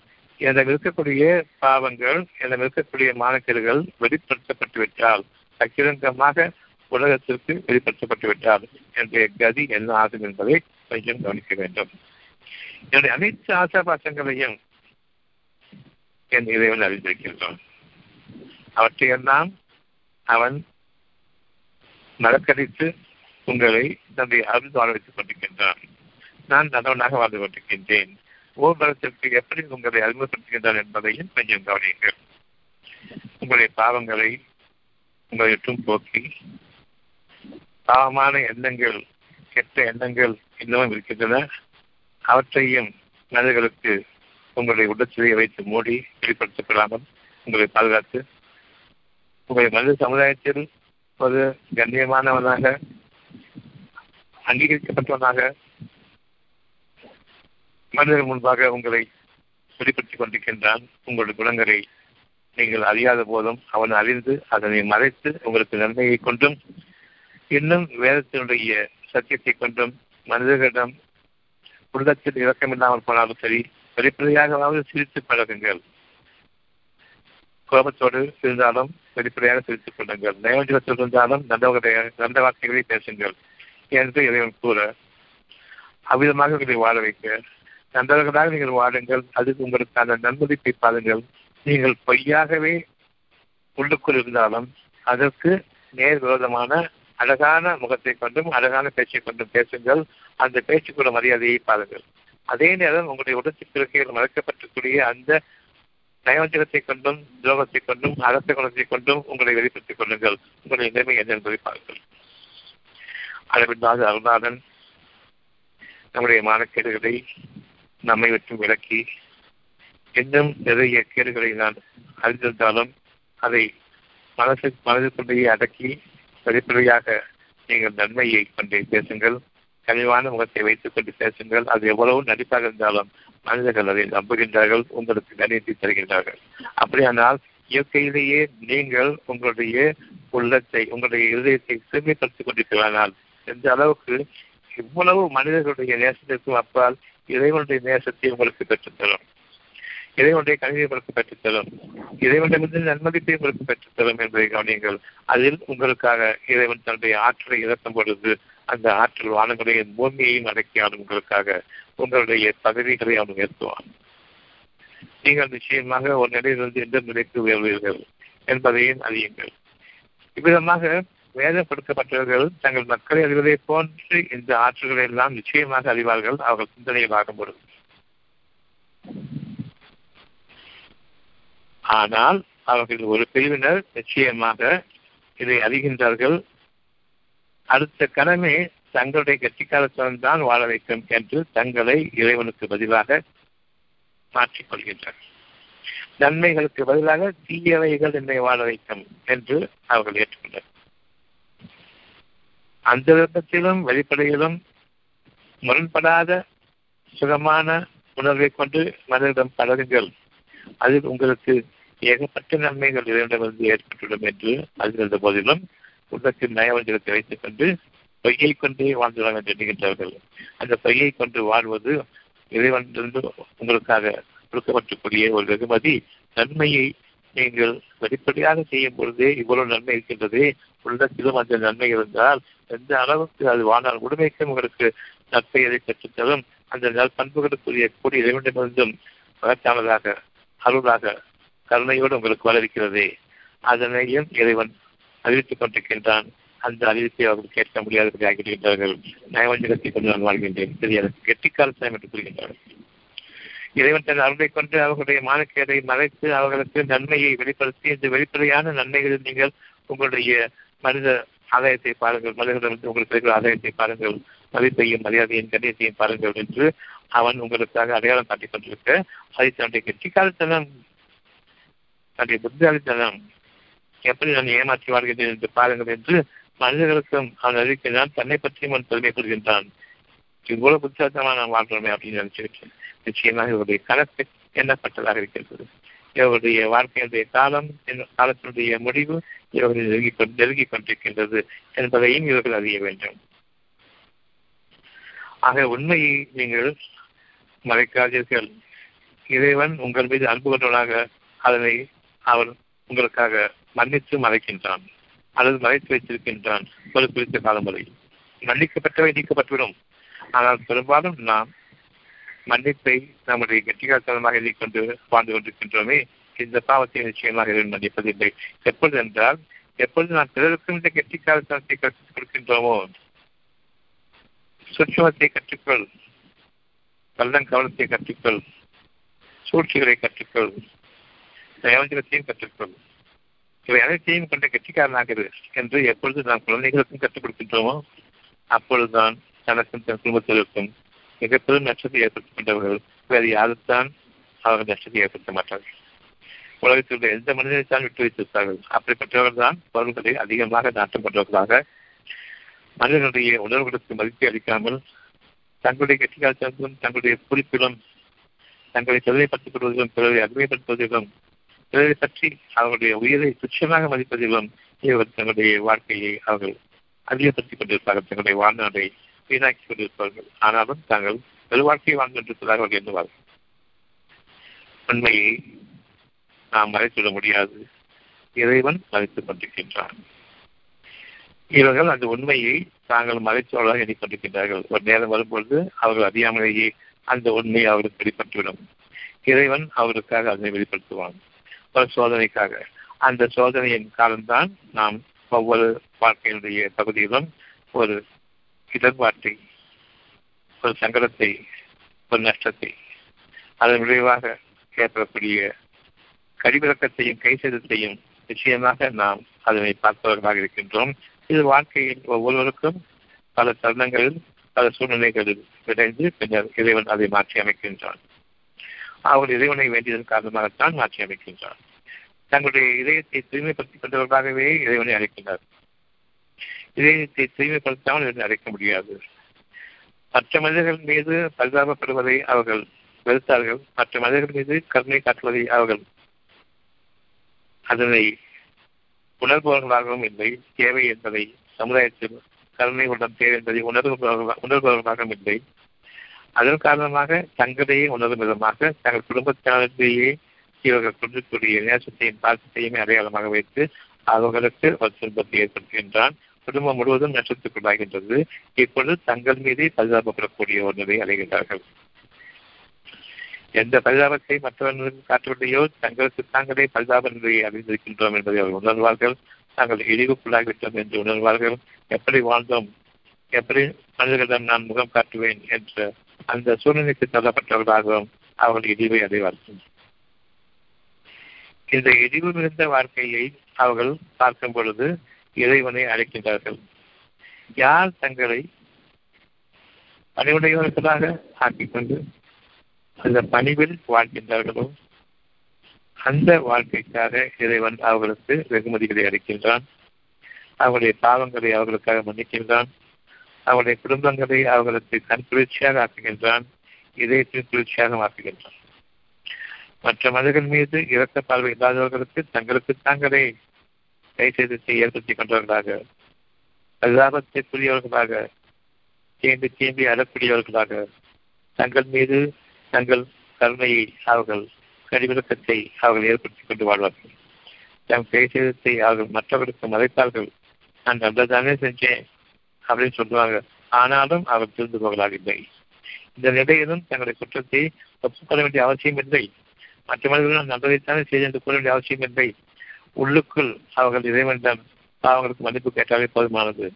என்னிடம் இருக்கக்கூடிய பாவங்கள் என்னிடம் இருக்கக்கூடிய மாணக்கர்கள் வெளிப்படுத்தப்பட்டு விட்டால் சக்கிரங்கமாக உலகத்திற்கு வெளிப்படுத்தப்பட்டு விட்டால் என்னுடைய கதி என்ன ஆகும் என்பதை கொஞ்சம் கவனிக்க வேண்டும். என்னுடைய அனைத்து ஆசாபாசங்களையும் என் இறைவன் அறிந்திருக்கின்றான். அவற்றையெல்லாம் அவன் மறக்கடித்து உங்களை தன்னுடைய அருள் வாழ வைத்துக் கொண்டிருக்கின்றான். நான் நல்லவனாக வாழ்ந்து கொண்டிருக்கின்றேன். ஊர்வலத்திற்கு எப்படி உங்களை அறிமுகப்படுத்துகின்றான் என்பதையும் கொஞ்சம் கவனியுங்கள். உங்களுடைய பாவங்களை உங்களை எட்டும் போக்கி பாவமான எண்ணங்கள் கெட்ட எண்ணங்கள் இன்னமும் இருக்கின்றன. அவற்றையும் மனிதர்களுக்கு உங்களுடைய உடற்சிலையை வைத்து மூடி வெளிப்படுத்தப்படாமல் உங்களை பாதுகாத்து உங்கள் மனித சமுதாயத்தில் ஒரு கண்ணியமானவனாக அங்கீகரிக்கப்பட்டவனாக மனிதர் முன்பாக உங்களை வெளிப்படுத்திக் கொண்டிருக்கின்றான். உங்களுடைய குணங்களை நீங்கள் அறியாத போதும் அவன் அறிந்து அதனை மறைத்து உங்களுக்கு நன்மையை கொண்டும் இன்னும் வேதத்தினுடைய சத்தியத்தை கொண்டும் மனிதர்களிடம் உள்ளத்தில் இறக்கமில்லாமல் போனாலும் சரி வெளிப்படையாகவாவது சிரித்து பழகுங்கள். கோபத்தோடு இருந்தாலும் வெளிப்படையாக சிரித்துக் கொள்ளுங்கள். நயோஜகத்தில் இருந்தாலும் நல்ல நல்ல வார்த்தைகளை பேசுங்கள் என்று இறைவன் கூற அவ்விதமாக உங்களை வாழ வைக்க. நண்பர்களாக நீங்கள் வாடுங்கள் அது உங்களுக்கான நன்மதிப்பை பாருங்கள். நீங்கள் பொய்யாகவே உள்ளுக்குள் இருந்தாலும் அதற்கு நேர் விரோதமான அழகான முகத்தை கொண்டும் அழகான பேச்சை கொண்டும் பேசுங்கள். அந்த பேச்சுக்குள்ள மரியாதையை பாருங்கள். அதே நேரம் உங்களுடைய உடற்பிறக்கைகள் மறைக்கப்பட்டக்கூடிய அந்த நயோஜனத்தைக் கொண்டும் துரோகத்தைக் கொண்டும் அகத்த குணத்தை கொண்டும் உங்களை வெளிப்படுத்திக் கொள்ளுங்கள். உங்களுடைய நிலைமை என்ன என்பதை பாருங்கள். அளவில்லாத அருளாளன் நம்முடைய மானக்கேடுகளை நம்மை விட்டு விலக்கி இன்னும் நிறைய கேடுகளை நான் அறிந்திருந்தாலும் அதை மனசு மனதிற்குள்ளேயே அடக்கி வெளிப்படையாக நீங்கள் நன்மையை கொண்டே பேசுங்கள். கனிவான முகத்தை வைத்துக் கொண்டு பேசுங்கள். அது எவ்வளவு நடிப்பாக இருந்தாலும் மனிதர்கள் அதை நம்புகின்றார்கள் உங்களுக்கு கணியத்தை தருகின்றார்கள். அப்படியானால் இயற்கையிலேயே நீங்கள் உங்களுடைய உள்ளத்தை உங்களுடைய இதயத்தை தூய்மைப்படுத்திக் கொண்டிருக்கிறானால் எந்த அளவுக்கு இவ்வளவு மனிதர்களுடைய நேசத்திற்கும் அப்பால் இறைவனுடைய நேசத்தை உங்களுக்கு பெற்றுத்தரும். இறைவனுடைய கல்வியை உங்களுக்கு பெற்றுத்தரும். இறைவனிடமிருந்து நன்மதிப்பை உங்களுக்கு பெற்றுத்தரும் என்பதை கவனியுங்கள். அதில் உங்களுக்காக இறைவன் தன்னுடைய ஆற்றலை இழக்கும் பொழுது அந்த ஆற்றல் வானங்களையும் பூமியையும் அடக்கியாலும் உங்களுக்காக உங்களுடைய பதவிகளை அவன் உயர்த்துவான். நீங்கள் நிச்சயமாக ஒரு நிலையிலிருந்து எந்த நிலைக்கு உயர்வீர்கள் என்பதையும் அறியுங்கள். இவ்விதமாக வேதம் கொடுக்கப்பட்டவர்கள் தங்கள் மக்களை அறிவதை போன்று இந்த ஆற்றல்களை எல்லாம் நிச்சயமாக அறிவார்கள். அவர்கள் சிந்தனையில் ஆகும் ஆனால் அவர்கள் ஒரு பிரிவினர் நிச்சயமாக இதை அறிகின்றார்கள். அடுத்த கடமை தங்களுடைய கட்சிக்காலத்துடன் தான் வாழ வைக்கும் என்று தங்களை இறைவனுக்கு பதிலாக மாற்றிக்கொள்கின்றனர் நன்மைகளுக்கு பதிலாக தீயவைகள் என்னை வாழ வைக்கும் என்று அவர்கள் ஏற்றுக்கொண்டனர். அந்த விருப்பத்திலும் வெளிப்படையிலும் முரண்படாத சுகமான உணர்வை கொண்டு மனிதரிடம் பழகுங்கள். அதில் உங்களுக்கு ஏகப்பட்ட நன்மைகள் இறைவனிடமிருந்து ஏற்பட்டுவிடும் என்று அறிந்த போதிலும் உள்ளத்தில் நயவஞ்சகத்தை வைத்துக் கொண்டு பொய்யை கொண்டே வாழ்ந்துள்ளாங்க என்று எண்ணுகின்றார்கள் அந்த பொய்யை கொண்டு வாழ்வது இறைவனிலிருந்து உங்களுக்காக கொடுக்கப்பட்டுக்கூடிய ஒரு வெகுமதி. நன்மையை நீங்கள் வெளிப்படையாக செய்யும் பொழுதே இவ்வளவு நன்மை இருக்கின்றதே. உள்ளத்திலும் அந்த நன்மை இருந்தால் எந்த அளவுக்கு அது வாழ்நாள் முழுமைக்கும் உங்களுக்கு நற்பெயரை பெற்றுத்தரும் அந்த நற்பண்புகளுக்குரிய கூடிய இறைவனிடமிருந்தும் மகத்தானதாக அருளாக கருணையோடு உங்களுக்கு வளர்க்கிறது. அதனையும் இறைவன் அறிவித்துக் கொண்டிருக்கின்றான். அந்த அறிவிப்பை அவர்கள் கேட்க முடியாதபடி ஆகிவிடுகின்றார்கள். நயவஞ்சகத்தை கொண்டு நான் வாழ்கின்றேன். தெரியாது எனக்கு கெட்டிக்காலத்தனம் என்று கூறுகின்றார்கள் இறைவன் தன் அருளை கொண்டு அவர்களுடைய மானக்கேடை மறைத்து அவர்களுக்கு நன்மையை வெளிப்படுத்தி இந்த வெளிப்படையான நன்மைகளில் நீங்கள் உங்களுடைய மனித ஆதாயத்தை பாருங்கள் மனிதர்களிடமிருந்து உங்களுக்கு இருக்கிற ஆதாயத்தை பாருங்கள் மதிப்பையும் மரியாதையும் கண்ணியத்தையும் பாருங்கள் என்று அவன் உங்களுக்காக அடையாளம் காட்டிக் கொண்டிருக்க அதை தன்னுடைய கெட்டிக்காலத்தனம் தன்னுடைய புத்தியாலித்தனம் எப்படி நான் ஏமாற்றி வாழ்கிறேன் என்று பாருங்கள் என்று மனிதர்களுக்கும் அவன் அறிவிக்கிறான் தன்னை பற்றியும் அவன் பெருமை கொள்கின்றான் இவ்வளவு புத்திசாலித்தனமா நான் வாழ்கிறோமே அப்படின்னு நினைச்சிருக்கேன். நிச்சயமாக இவருடைய கணக்கு எண்ணப்பட்டதாக இருக்கின்றது இவருடைய வாழ்க்கையினுடைய காலம் காலத்தினுடைய முடிவு இவர்கள் நெருங்கி கொண்டு நெருங்கி கொண்டிருக்கின்றது என்பதையும் இவர்கள் அறிய வேண்டும். ஆக உண்மையை நீங்கள் மறைக்காதீர்கள். இறைவன் உங்கள் மீது அன்பு கொண்டவனாக அதனை அவன் உங்களுக்காக மன்னித்து மறைக்கின்றான். அல்லது மறைத்து வைத்திருக்கின்றான். ஒரு குறித்த காலம் வரை. மன்னிக்கப்பட்டவை நீக்கப்பட்டுவிடும். ஆனால் பெரும்பாலும் நாம் மன்னிப்பை நம்முடைய கெட்டிகாரத்தனமாக எழுதிக்கொண்டு வாழ்ந்து கொண்டிருக்கின்றோமே. இந்த பாவத்தை நிச்சயமாக இறைவன் மன்னிப்பதில்லை. எப்பொழுது என்றால் எப்பொழுது நாம் பிறருக்கும் இந்த கெட்டிக்காரத்தனத்தை கற்றுக் கொடுக்கின்றோமோ? சுற்றுமத்தை கற்றுக்கொள். கள்ளம் கவனத்தை கற்றுக்கொள். சூழ்ச்சிகளை கற்றுக்கொள். தயவஞ்சகத்தையும் கற்றுக்கொள். இவை அனைத்தையும் கொண்ட கெட்டிக்காரனாகிறது என்று எப்பொழுது நாம் குழந்தைகளுக்கும் கற்றுக் கொடுக்கின்றோமோ அப்பொழுதுதான் தனக்கும் தன் குடும்பத்திற்கும் மிக பெரும் நஷ்டத்தை ஏற்படுத்திக் கொண்டவர்கள் வேறு யாருத்தான் அவர்கள் நஷ்டத்தை ஏற்படுத்த மாட்டார்கள். உலகத்தில் உள்ள எந்த மனிதனைத்தான் விட்டு வைத்திருப்பார்கள்? அப்படிப்பட்டவர்கள் தான் பொருள்களை அதிகமாக நாட்டம் கொண்டவர்களாக மனிதனுடைய உணர்வுகளுக்கு மதிப்பு அளிக்காமல் தங்களுடைய கெட்டிக்காலத்திலும் தங்களுடைய குறிப்பிலும் தங்களை சிறுமைப்படுத்திக் கொள்வதிலும் பிறரை அருமைப்படுத்துவதிலும் பிறரை பற்றி அவர்களுடைய உயிரை துச்சமாக மதிப்பதிலும் இவர்கள் தங்களுடைய வாழ்க்கையை அவர்கள் அதிகப்படுத்திக் கொண்டிருப்பார்கள். தங்களுடைய வாழ்நாளை வீணாக்கி கொண்டிருப்பார்கள். ஆனாலும் தாங்கள் பெரு வாழ்க்கையை வாழ்ந்து அவர்கள் எண்ணுவார்கள். உண்மையை நாம் மறைத்துவிட முடியாது. இறைவன் மறைத்துக் கொண்டிருக்கின்றான். இவர்கள் அந்த உண்மையை தாங்கள் மறைத்தவர்களாக எண்ணிக்கொண்டிருக்கின்றார்கள். ஒரு நேரம் வரும்பொழுது அவர்கள் அறியாமலேயே அந்த உண்மையை அவருக்கு வெளிப்பட்டுவிடும். இறைவன் அவருக்காக அதனை வெளிப்படுத்துவான். ஒரு சோதனைக்காக. அந்த சோதனையின் காலம்தான் நாம் ஒவ்வொரு வாழ்க்கையினுடைய பகுதியிலும் ஒரு இடர்பாட்டை ஒரு சங்கடத்தை ஒரு நஷ்டத்தை அதன் விளைவாக ஏற்படக்கூடிய கடிவிறக்கத்தையும் கை சேதத்தையும் நிச்சயமாக நாம் அதனை பார்ப்பவர்களாக இருக்கின்றோம். இது வாழ்க்கையில் ஒவ்வொருவருக்கும் பல தருணங்களில் பல சூழ்நிலைகளில் விளைந்து பின்னர் இறைவன் அதை மாற்றி அமைக்கின்றான் அவர்கள் இறைவனை வேண்டியதன் காரணமாகத்தான் மாற்றி அமைக்கின்றான் தங்களுடைய இதயத்தை தூய்மைப்படுத்திக் கொண்டவர்களாகவே இறைவனை அழைக்கின்றார். இதயத்தை தூய்மைப்படுத்தாமல் இவனை அழைக்க முடியாது. மற்ற மனிதர்கள் மீது பரிதாபப்படுவதை அவர்கள் வெறுத்தார்கள். மற்ற மனிதர்கள் மீது கருணை காட்டுவதை அவர்கள் அதனை உணர்பவர்களாகவும் இல்லை. தேவை என்பதை சமுதாயத்தில் கருணை உள்ளம் தேவை என்பதை உணர்வு உணர்பவர்களாகவும் இல்லை. அதன் காரணமாக தங்களையே உணரும் விதமாக தங்கள் குடும்பத்தினரையே இவர்கள் கொண்டிருக்கூடிய நேசத்தையும் பாசத்தையுமே அடையாளமாக வைத்து அவர்களுக்கு ஒரு துன்பத்தை ஏற்படுத்துகின்றான். குடும்பம் முழுவதும் நஷ்டத்துக்குள்ளாகின்றது இப்பொழுது தங்கள் மீதே பரிதாபப்படக்கூடிய ஒரு நிலை அடைகின்றார்கள். எந்த பரிதாபத்தை மற்றவர்களுக்கு காட்டவில்லையோ தங்களுக்கு தாங்களே பரிதாப நிலையை அறிந்திருக்கின்றோம் என்பதை அவர்கள் உணர்வார்கள். தாங்கள் இழிவுக்குள்ளாகிவிட்டோம் என்று உணர்வார்கள். எப்படி வாழ்ந்தோம்? எப்படி மனிதர்களிடம் நான் முகம் காட்டுவேன் என்ற அந்த சூழ்நிலைக்கு தள்ளப்பட்டவர்களாகவும் அவர்கள் இழிவை அடைவார்கள். இந்த இழிவு மிகுந்த வாழ்க்கையை அவர்கள் பார்க்கும் பொழுது இறைவனை அழைக்கின்றார்கள். யார் தங்களை பணிவுடையவர்களாக ஆக்கிக் கொண்டு அந்த பணிவில் வாழ்கின்றார்களோ அந்த வாழ்க்கைக்காக இறைவன் அவர்களுக்கு வெகுமதிகளை அளிக்கின்றான். அவர்களுடைய பாவங்களை அவர்களுக்காக மன்னிக்கின்றான். அவருடைய குடும்பங்களை அவர்களுக்கு கண் குளிர்ச்சியாக ஆக்குகின்றான் இதயத்தின் குளிர்ச்சியாக மாற்றுகின்றான். மற்ற மனிதர்கள் மீது இறக்க பார்வை இல்லாதவர்களுக்கு தங்களுக்கு தாங்களே கை செய்தத்தை ஏற்படுத்திக் கொண்டவர்களாக பரிதாபத்திற்குரியவர்களாக தேம்பி தேம்பி அறக்கூடியவர்களாக தங்கள் மீது தங்கள் கருணையை அவர்கள் கடிவிலக்கத்தை அவர்கள் ஏற்படுத்திக் கொண்டு வாழ்வார்கள். தம் கை செய்தத்தை அவர்கள் மற்றவர்களுக்கு மறைத்தார்கள். நான் நல்லதானே செஞ்சேன். அப்படின்னு சொல்லுவாங்க. ஆனாலும் அவர் திருந்து போகலாகவில்லை இந்த நிலையிலும் தங்களுடைய குற்றத்தை ஒப்புக்கொள்ள வேண்டிய அவசியம் இல்லை. மற்ற மனிதர்கள் நல்லதைத்தானே செய்து என்று கூற வேண்டிய அவசியம் இல்லை. உள்ளுக்குள் அவர்கள் இறைவனிடம் அவங்களுக்கு மதிப்பு கேட்டாலே போதுமானது.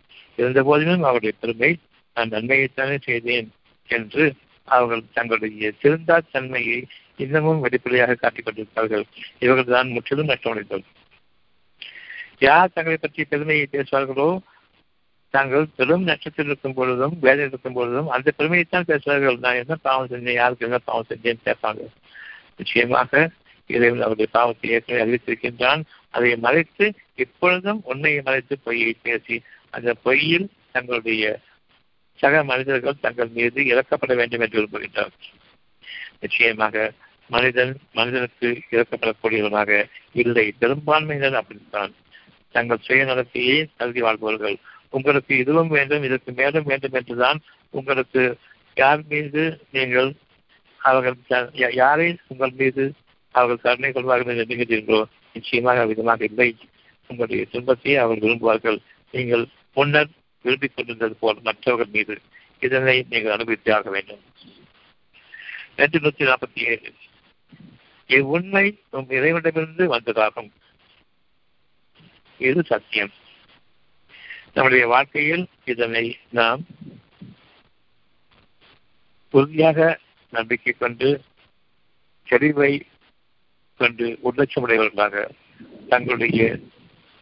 இருந்த போதிலும் அவருடைய பெருமை நான் நன்மையைத்தானே செய்தேன் என்று அவர்கள் தங்களுடைய திருந்தா தன்மையை இன்னமும் வெளிப்படையாக காட்டிக் கொண்டிருப்பார்கள். இவர்கள் தான் முற்றிலும் நஷ்டமடைந்தவர்கள். யார் தங்களை பற்றி பெருமையை பேசுவார்களோ தாங்கள் பெரும் நட்சத்திரம் இருக்கும் பொழுதும் வேலை இருக்கும் பொழுதும் அந்த பெருமையைத்தான் பேசுவார்கள். நான் என்ன பாவம் செஞ்சேன்? யாருக்கு என்ன பாவம் செஞ்சேன்னு கேட்பாங்க நிச்சயமாக இறைவன் அவருடைய பாவத்தை ஏற்கனவே அறிவித்திருக்கின்றான். அதை மறைத்து இப்பொழுதும் உண்மையை மறைத்து பொய்யை பேசி அந்த பொய்யில் தங்களுடைய சக மனிதர்கள் தங்கள் மீது இறக்கப்பட வேண்டும் என்று விரும்புகின்றார். நிச்சயமாக மனிதன் மனிதனுக்கு இறக்கப்படக்கூடியவனாக இல்லை. பெரும்பான்மையினர் அப்படித்தான். தங்கள் சுயநலத்தையே கருதி வாழ்பவர்கள். உங்களுக்கு இதுவும் வேண்டும் இதற்கு மேலும் வேண்டும் என்றுதான் உங்களுக்கு யார் மீது நீங்கள் அவர்கள் யாரை உங்கள் மீது அவர்கள் கருணை கொள்வார்கள் என்று எண்ணுகிறீர்களோ நிச்சயமாக விதமாக இல்லை. உங்களுடைய துன்பத்தையே அவர்கள் விரும்புவார்கள். நீங்கள் முன்னர் விரும்பிக் கொண்டிருந்தது போல் மற்றவர்கள் மீது இதனை நீங்கள் அனுபவித்தாக வேண்டும். ரெண்டு நூத்தி நாற்பத்தி ஏழு. இவ்வுண்மை உம் இறைவனிடமிருந்து வந்ததாகும். இது சத்தியம். நம்முடைய வாழ்க்கையில் இதனை நாம் உறுதியாக நம்பிக்கை கொண்டு தெளிவை கொண்டு உள்ளட்சமுடையவர்களாக தங்களுடைய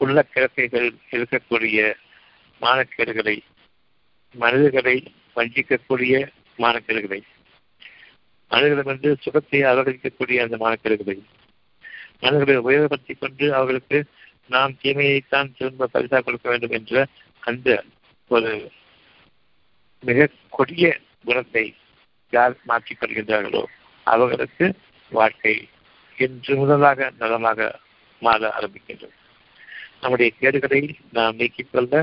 உள்ள கிழக்கைகள் இருக்கக்கூடிய மானக்கேடுகளை மனிதர்களை வஞ்சிக்கக்கூடிய மானக்கேடுகளை மனிதர்களிடமிருந்து சுகத்தை அலங்கரிக்கக்கூடிய அந்த மானக்கேடுகளை மனிதர்களை உபயோகப்படுத்திக் கொண்டு அவர்களுக்கு நாம் தீமையைத்தான் திரும்ப பரிசாக கொடுக்க வேண்டும் என்ற அந்த ஒரு மிக கொடிய குணத்தை யார் மாற்றிக் கொள்கின்றார்களோ அவர்களுக்கு வாழ்க்கை இன்று முதலாக நலமாக மாற ஆரம்பிக்கின்றது. நம்முடைய கேடுகளை நாம் நீக்கிக் கொள்ள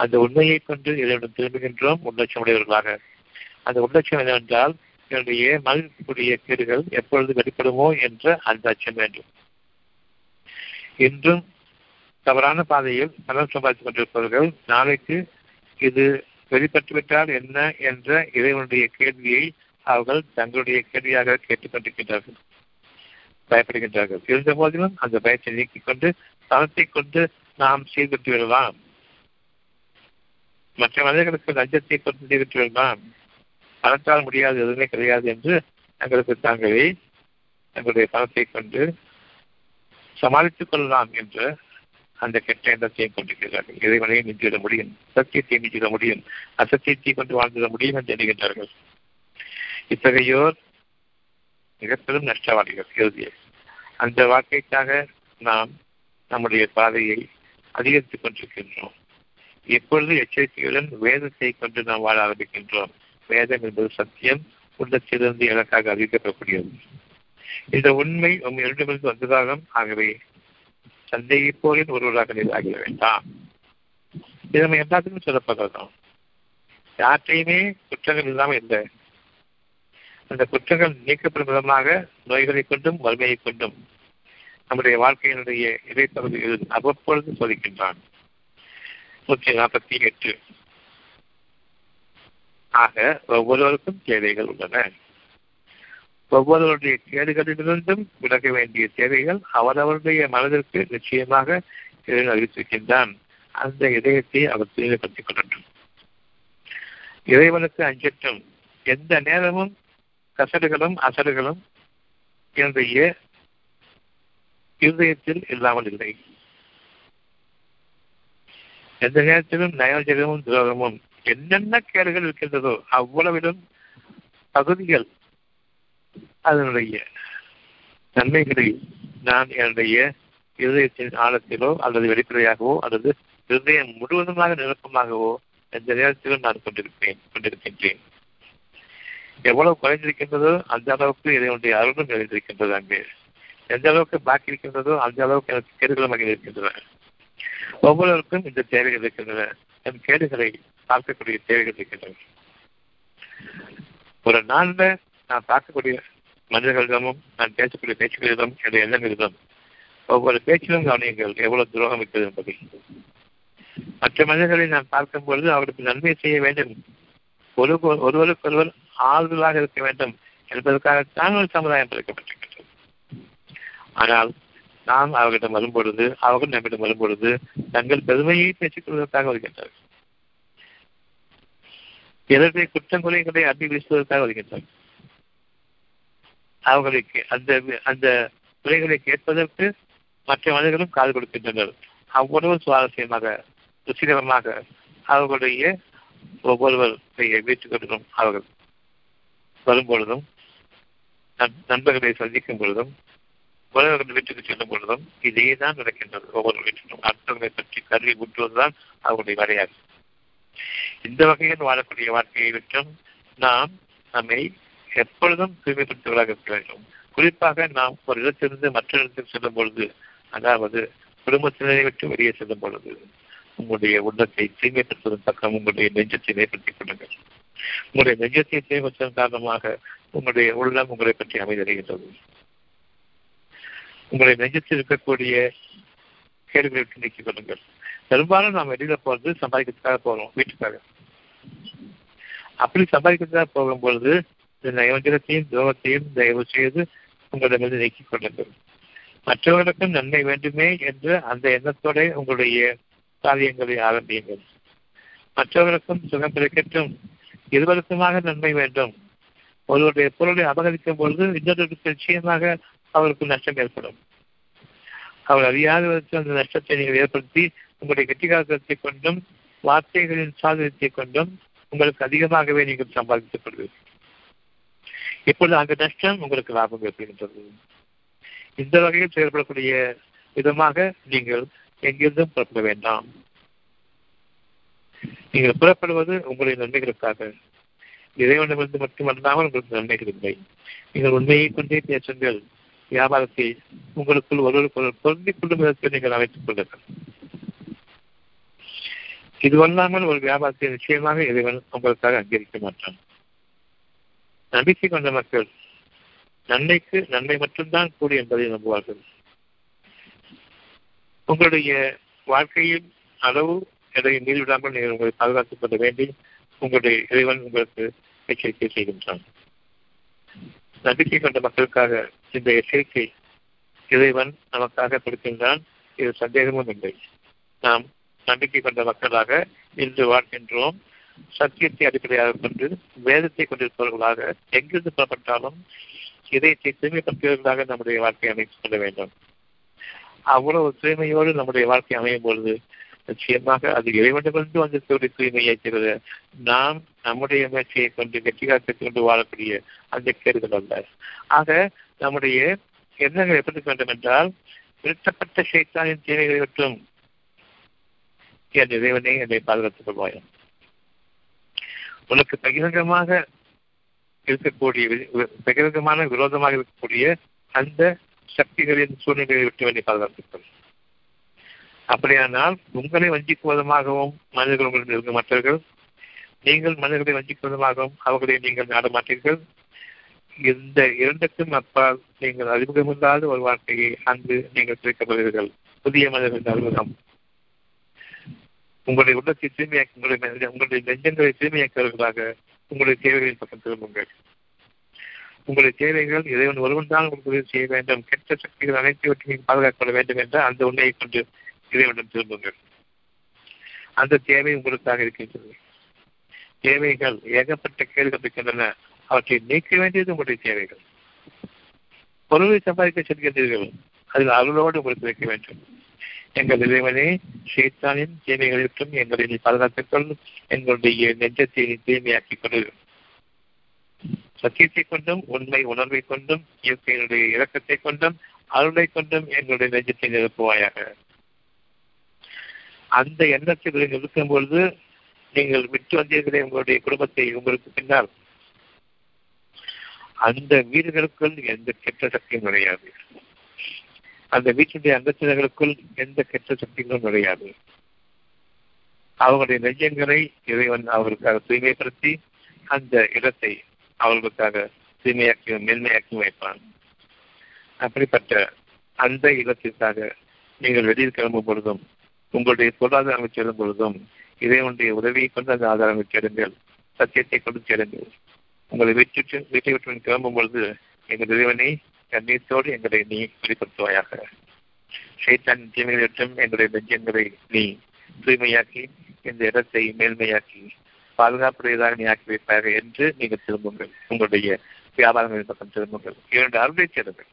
அந்த உண்மையை கொண்டு இதனுடன் திரும்புகின்றோம் உள்ளட்சமுடையவர்களாக அந்த உள்ளட்சம் என்னவென்றால் என்னுடைய மனிதனுடைய கேடுகள் எப்பொழுது வெளிப்படுமோ என்ற அந்த அச்சம் வேண்டும். இன்றும் தவறான பாதையில் பணம் சம்பாதித்துக் கொண்டிருப்பவர்கள் நாளைக்கு இது வெளிப்பட்டுவிட்டால் என்ன என்ற இறைவனுடைய கேள்வியை அவர்கள் தங்களுடைய கேள்வியாக கேட்டுக்கொண்டிருக்கின்றார்கள். பயப்படுகின்றார்கள். இருந்த போதிலும் அந்த பயத்தை நீக்கிக் கொண்டு பணத்தை கொண்டு நாம் சீர்கட்டு விடலாம். மற்ற மனிதர்களுக்கு லஞ்சத்தை கொண்டு சீர்கட்டு விடலாம். பணத்தால் முடியாது எதுவுமே கிடையாது என்று தங்களுக்கு தாங்களே தங்களுடைய பணத்தை கொண்டு சமாளித்துக் கொள்ளலாம் என்ற அந்த கெட்ட எண்ணத்தையும் கொண்டிருக்கிறார்கள் இறைவனையும் நின்றுவிட முடியும் சத்தியத்தை நின்றுவிட முடியும் அசத்தியத்தை கொண்டு வாழ்ந்துவிட முடியும் என்று எண்ணுகின்றார்கள் இத்தகையோர் மிக பெரும் நஷ்டவாதிகள் இறுதியில் அந்த வாழ்க்கைக்காக நாம் நம்முடைய பாதையை அதிகரித்துக் கொண்டிருக்கின்றோம். எப்பொழுது எச்சரிக்கையுடன் வேதத்தை கொண்டு நாம் வாழ ஆரம்பிக்கின்றோம். வேதம் என்பது சத்தியம் உள்ளத்திலிருந்து எனக்காக அறிவிக்கப்படக்கூடியது. இந்த உண்மை உம் இரண்டிலிருந்து வந்ததாகும் ஆகவே சந்தேகிப்போரின் ஒருவராக நீர் ஆகிட வேண்டாம். இது நம்ம எல்லாத்துக்கும் சொல்லப்படுறதும் யாற்றையுமே குற்றங்கள் இல்லாமல் இல்லை அந்த குற்றங்கள் நீக்கப்படும் விதமாக நோய்களை கொண்டும் வறுமையை கொண்டும் நம்முடைய வாழ்க்கையினுடைய இடைப்பகுதியில் அவ்வப்பொழுது சோதிக்கின்றான். நூற்றி நாற்பத்தி எட்டு. ஆக ஒவ்வொருவருக்கும் தேவைகள் உள்ளன. ஒவ்வொருவருடைய கேடுகளிலிருந்தும் விலக வேண்டிய தேவைகள் அவரவருடைய மனதிற்கு நிச்சயமாக அறிவித்திருக்கின்றான். அந்த இதயத்தை அவர் தூய்மைப்படுத்திக் கொள்ளட்டும். இறைவனுக்கு அஞ்சட்டும். எந்த நேரமும் கசடுகளும் அசடுகளும் என்னுடைய இருதயத்தில் இல்லாமல் இல்லை. எந்த நேரத்திலும் நயோஜகமும் துரோகமும் என்னென்ன கேடுகள் இருக்கின்றதோ அவ்வளவிலும் பகுதிகள் அதனுடைய நன்மைகளை நான் என்னுடைய இருதயத்தின் ஆழத்திலோ அல்லது வெளிப்படையாகவோ அல்லது இருதயம் முழுவதுமாக நிரப்பமாகவோ எந்த நேரத்திலும் நான் கொண்டிருப்பேன் கொண்டிருக்கின்றேன். எவ்வளவு குறைந்திருக்கின்றதோ அந்த அளவுக்கு இதனுடைய அருளும் நிறைந்திருக்கின்றது அங்கே. எந்த அளவுக்கு பாக்கி இருக்கின்றதோ அந்த அளவுக்கு எனக்கு கேடுகளும் அங்கே இருக்கின்றன. ஒவ்வொருவருக்கும் இந்த தேவைகள் இருக்கின்றன. என் கேடுகளை பார்க்கக்கூடிய தேவைகள் இருக்கின்றன. ஒரு நாளில் நான் பார்க்கக்கூடிய மனிதர்களிடமும் நான் பேசக்கூடிய பேச்சுகளிடம் என்னுடைய எண்ணங்களிடம் ஒவ்வொரு பேச்சிலும் கவனியுங்கள் எவ்வளவு துரோகம் இருக்கிறது என்பதை. மற்ற மனிதர்களை நான் பார்க்கும் பொழுது அவருக்கு நன்மை செய்ய வேண்டும். ஒரு ஒருவருக்கொருவர் ஆறுதலாக இருக்க வேண்டும் என்பதற்காகத்தான் ஒரு சமுதாயம் பிறக்கப்பட்டிருக்கிறது ஆனால் நாம் அவர்களிடம் வரும்பொழுது அவர்கள் நம்மிடம் வரும்பொழுது தங்கள் பெருமையை பேசிக் கொள்வதற்காக வருகின்றார்கள். பிறருடைய குற்றங்குறைகளை குறைகளை வீசுவதற்காக வருகின்றார்கள். அவர்களுக்கு அந்த அந்த உரைகளை கேட்பதற்கு மற்ற மனிதர்களும் காது கொடுக்கின்றனர். அவ்வளவு சுவாரஸ்யமாக ருசிகரமாக அவர்களுடைய ஒவ்வொருவருடைய வீட்டுகளிலும் அவர்கள். வரும்பொழுதும் நண்பர்களை சந்திக்கும் பொழுதும் உறவர்கள் வீட்டுக்கு செல்லும் பொழுதும் இதே தான் நடக்கின்றது. ஒவ்வொரு வீட்டிலும் அடுத்தவர்களை பற்றி கருவி ஊற்றுவதுதான் அவர்களுடைய வரையாது இந்த வகையில் வாழக்கூடிய வாழ்க்கையை விட்டும் நாம் நம்மை எப்பொழுதும் தூய்மைப்படுத்துவதாக இருக்க வேண்டும். குறிப்பாக நாம் ஒரு இடத்திலிருந்து மற்ற இடத்தில் செல்லும் பொழுது அதாவது குடும்பத்தினரை விட்டு வெளியே செல்லும் பொழுது உங்களுடைய உள்ளத்தை தூய்மைப்படுத்துவதன் பக்கம் உங்களுடைய நெஞ்சத்தை ஏற்படுத்திக் கொள்ளுங்கள். உங்களுடைய நெஞ்சத்தை தூய்மைப்படுத்துவதன் காரணமாக உங்களுடைய உள்ளம் உங்களை பற்றி அமைதடைகின்றது உங்களுடைய நெஞ்சத்தில் இருக்கக்கூடிய கேடுகளுக்கு நீக்கிக் கொள்ளுங்கள். பெரும்பாலும் நாம் வெளியில போறது சம்பாதிக்கிறதுக்காக போறோம் வீட்டுக்காக. அப்படி சம்பாதிக்கிறதுக்காக போகும்பொழுது இந்த நயோஜனத்தையும் துரோகத்தையும் தயவு செய்து உங்களிடமிருந்து நீக்கிக் கொள்ளுங்கள். மற்றவர்களுக்கும் நன்மை வேண்டுமே என்று அந்த எண்ணத்தோட உங்களுடைய காரியங்களை ஆரம்பியுங்கள். மற்றவர்களுக்கும் சுகம் கிடைக்கட்டும். இருவருக்குமாக நன்மை வேண்டும். ஒருவருடைய பொருளை அபகரிக்கும் பொழுது இன்னொருக்கு நிச்சயமாக அவருக்கு நஷ்டம் ஏற்படும். அவர் அறியாதவருக்கு அந்த நஷ்டத்தை நீங்கள் ஏற்படுத்தி உங்களுடைய கெட்டிகாரத்தை கொண்டும் வார்த்தைகளின் சாதனத்தை கொண்டும் உங்களுக்கு அதிகமாகவே நீங்கள் சம்பாதித்துக் கொள்வீர்கள். இப்பொழுது அந்த நஷ்டம் உங்களுக்கு லாபம் ஏற்படுகின்றது இந்த வகையில் செயல்படக்கூடிய விதமாக நீங்கள் எங்கிருந்தும் புறப்பட வேண்டாம். நீங்கள் புறப்படுவது உங்களுடைய நன்மைகளுக்காக. இறைவனிடமிருந்து மட்டுமல்லாமல் உங்களுக்கு நன்மைகள் இல்லை. நீங்கள் உண்மையை கொண்டே பேசுங்கள். வியாபாரத்தை உங்களுக்குள் ஒருவருக்கொரு பொருந்திக் கொள்ளும் விதத்தில் நீங்கள் அமைத்துக் கொள்ளுங்கள். இதுவல்லாமல் ஒரு வியாபாரத்தை நிச்சயமாக இறைவன் உங்களுக்காக அங்கீகரிக்க மாட்டான். நம்பிக்கை கொண்ட மக்கள். நன்மைக்கு நன்மை மட்டும்தான் கூடும் என்பதை நம்புவார்கள். உங்களுடைய வாழ்க்கையில் அளவு எதையும் மீறிவிடாமல் நீங்கள் உங்களை பாதுகாத்துக் கொள்ள வேண்டி உங்களுடைய இறைவன் உங்களுக்கு எச்சரிக்கை செய்கின்றான். நம்பிக்கை கொண்ட மக்களுக்காக இந்த எச்சரிக்கை இறைவன் நமக்காக கொடுக்கின்றான். இது சந்தேகமும் இல்லை. நாம் நம்பிக்கை கொண்ட மக்களாக இன்று வாழ்கின்றோம். சத்தியத்தை அடிப்படையாக கொண்டு வேதத்தை கொண்டிருப்பவர்களாக எங்கிருந்து புறப்பட்டாலும் இதயத்தை தூய்மைப்படுத்தியவர்களாக நம்முடைய வாழ்க்கையை அமைத்துக் கொள்ள வேண்டும். அவ்வளவு தூய்மையோடு நம்முடைய வாழ்க்கை அமையும் பொழுது நிச்சயமாக அது இறைவனிடமிருந்து வந்திருக்கக்கூடிய தூய்மையை தவிர நாம் நம்முடைய முயற்சியை கொண்டு வெற்றிகாரத்தை கொண்டு வாழக்கூடிய அந்த கேடுகள் அல்ல. ஆக நம்முடைய எண்ணங்கள் எப்படி வேண்டும் என்றால் நிறுத்தப்பட்ட சைத்தானின் தேவைகளை மற்றும் என் இறைவனை என்னை பாதுகாத்துக் கொள்வாயும். உனக்கு பகிரங்கமாக இருக்கக்கூடிய பகிரங்கமான விரோதமாக இருக்கக்கூடிய அந்த சக்திகளின் சூழ்நிலையை விட்டு வேண்டி பாதுகாத்துக் அப்படியானால் உங்களை வஞ்சிக்குவதமாகவும் மனிதர்கள் உங்களிடம் இருக்க மாட்டார்கள். நீங்கள் மனிதர்களை வஞ்சிக்குவதமாகவும் அவர்களை நீங்கள் நாட மாட்டீர்கள். இந்த இரண்டுக்கும் அப்பால் நீங்கள் அறிமுகமில்லாத ஒரு வாழ்க்கையை அன்று நீங்கள் கிடைக்கப்படுவீர்கள் புதிய மனிதர்களின் அறிமுகம். உங்களுடைய உள்ளத்தை தூய்மையாக்கி உங்களுடைய உங்களுடைய நெஞ்சங்களை தூய்மையாக்குவதற்காக உங்களுடைய தேவைகளின் பக்கம் திரும்புங்கள். உங்களுடைய தேவைகள் இறைவன் ஒருவன் தான் உங்களுக்கு உதவி செய்ய வேண்டும். கெட்ட சக்திகள் அனைத்தையும் பாதுகாக்க வேண்டும் என்ற அந்த உண்மையை கொண்டு இறைவனிடம் திரும்புங்கள். அந்த தேவை உங்களுக்காக இருக்கின்றது. தேவைகள் ஏகப்பட்ட கேள்விகள் இருக்கின்றன. அவற்றை நீக்க வேண்டியது உங்களுடைய தேவைகள். பொருளை சம்பாதிக்க செல்கின்றீர்கள். அதில் அருளோடு உங்களுக்கு வைக்க வேண்டும். எங்கள் இறைவனே ஷேத்தானின் தீமைகளிலும் எங்களை நீ பாதுகாத்துக் எங்களுடைய நெஞ்சத்தை தீமையாக்கிக் கொள் சத்தியத்தை கொண்டும் உண்மை உணர்வை கொண்டும் இயற்கையினுடைய இறக்கத்தை கொண்டும் அருளை கொண்டும் எங்களுடைய நெஞ்சத்தை நிரப்புவாயாக. அந்த எண்ணத்தை நிறுத்தும் பொழுது நீங்கள் விட்டு வந்தீர்களே உங்களுடைய குடும்பத்தை உங்களுக்கு பின்னால். அந்த வீடுகளுக்குள் எந்த கெட்ட சக்தியும் கிடையாது. அந்த வீட்டினுடைய அங்கத்தினர்களுக்குள் எந்த கெட்ட சக்திகளும் நுழையாது. அவர்களுடைய நெஞ்சங்களை இறைவன் அவர்களுக்காக தூய்மைப்படுத்தி அந்த இடத்தை அவர்களுக்காக தூய்மையாக்கியும் மேன்மையாக்கியும் வைப்பான். அப்படிப்பட்ட அந்த இடத்திற்காக நீங்கள் வெளியில் கிளம்பும் பொழுதும் உங்களுடைய பொருளாதாரம் செல்லும் பொழுதும் இறைவனுடைய உதவியை கொண்டு அந்த ஆதாரம் தேடுங்கள் சத்தியத்தை கொண்டு தேடுங்கள். உங்களை வெற்றி வீட்டை விட்டு கிளம்பும் பொழுது எங்கள் இறைவனை கண்ணீர்த்தோடு எங்களை நீ வெளிப்படுத்துவாயாக. சைத்தான் தீமைகளிட்டும் எங்களுடைய நெஞ்சங்களை நீ தூய்மையாக்கி இந்த இடத்தை மேல்மையாக்கி பாதுகாப்புடையதாக நீ ஆக்கி வைப்பாக என்று நீங்கள் திரும்புங்கள். உங்களுடைய வியாபாரங்களின் பக்கம் திரும்புங்கள். இரண்டு அருளை சேருங்கள்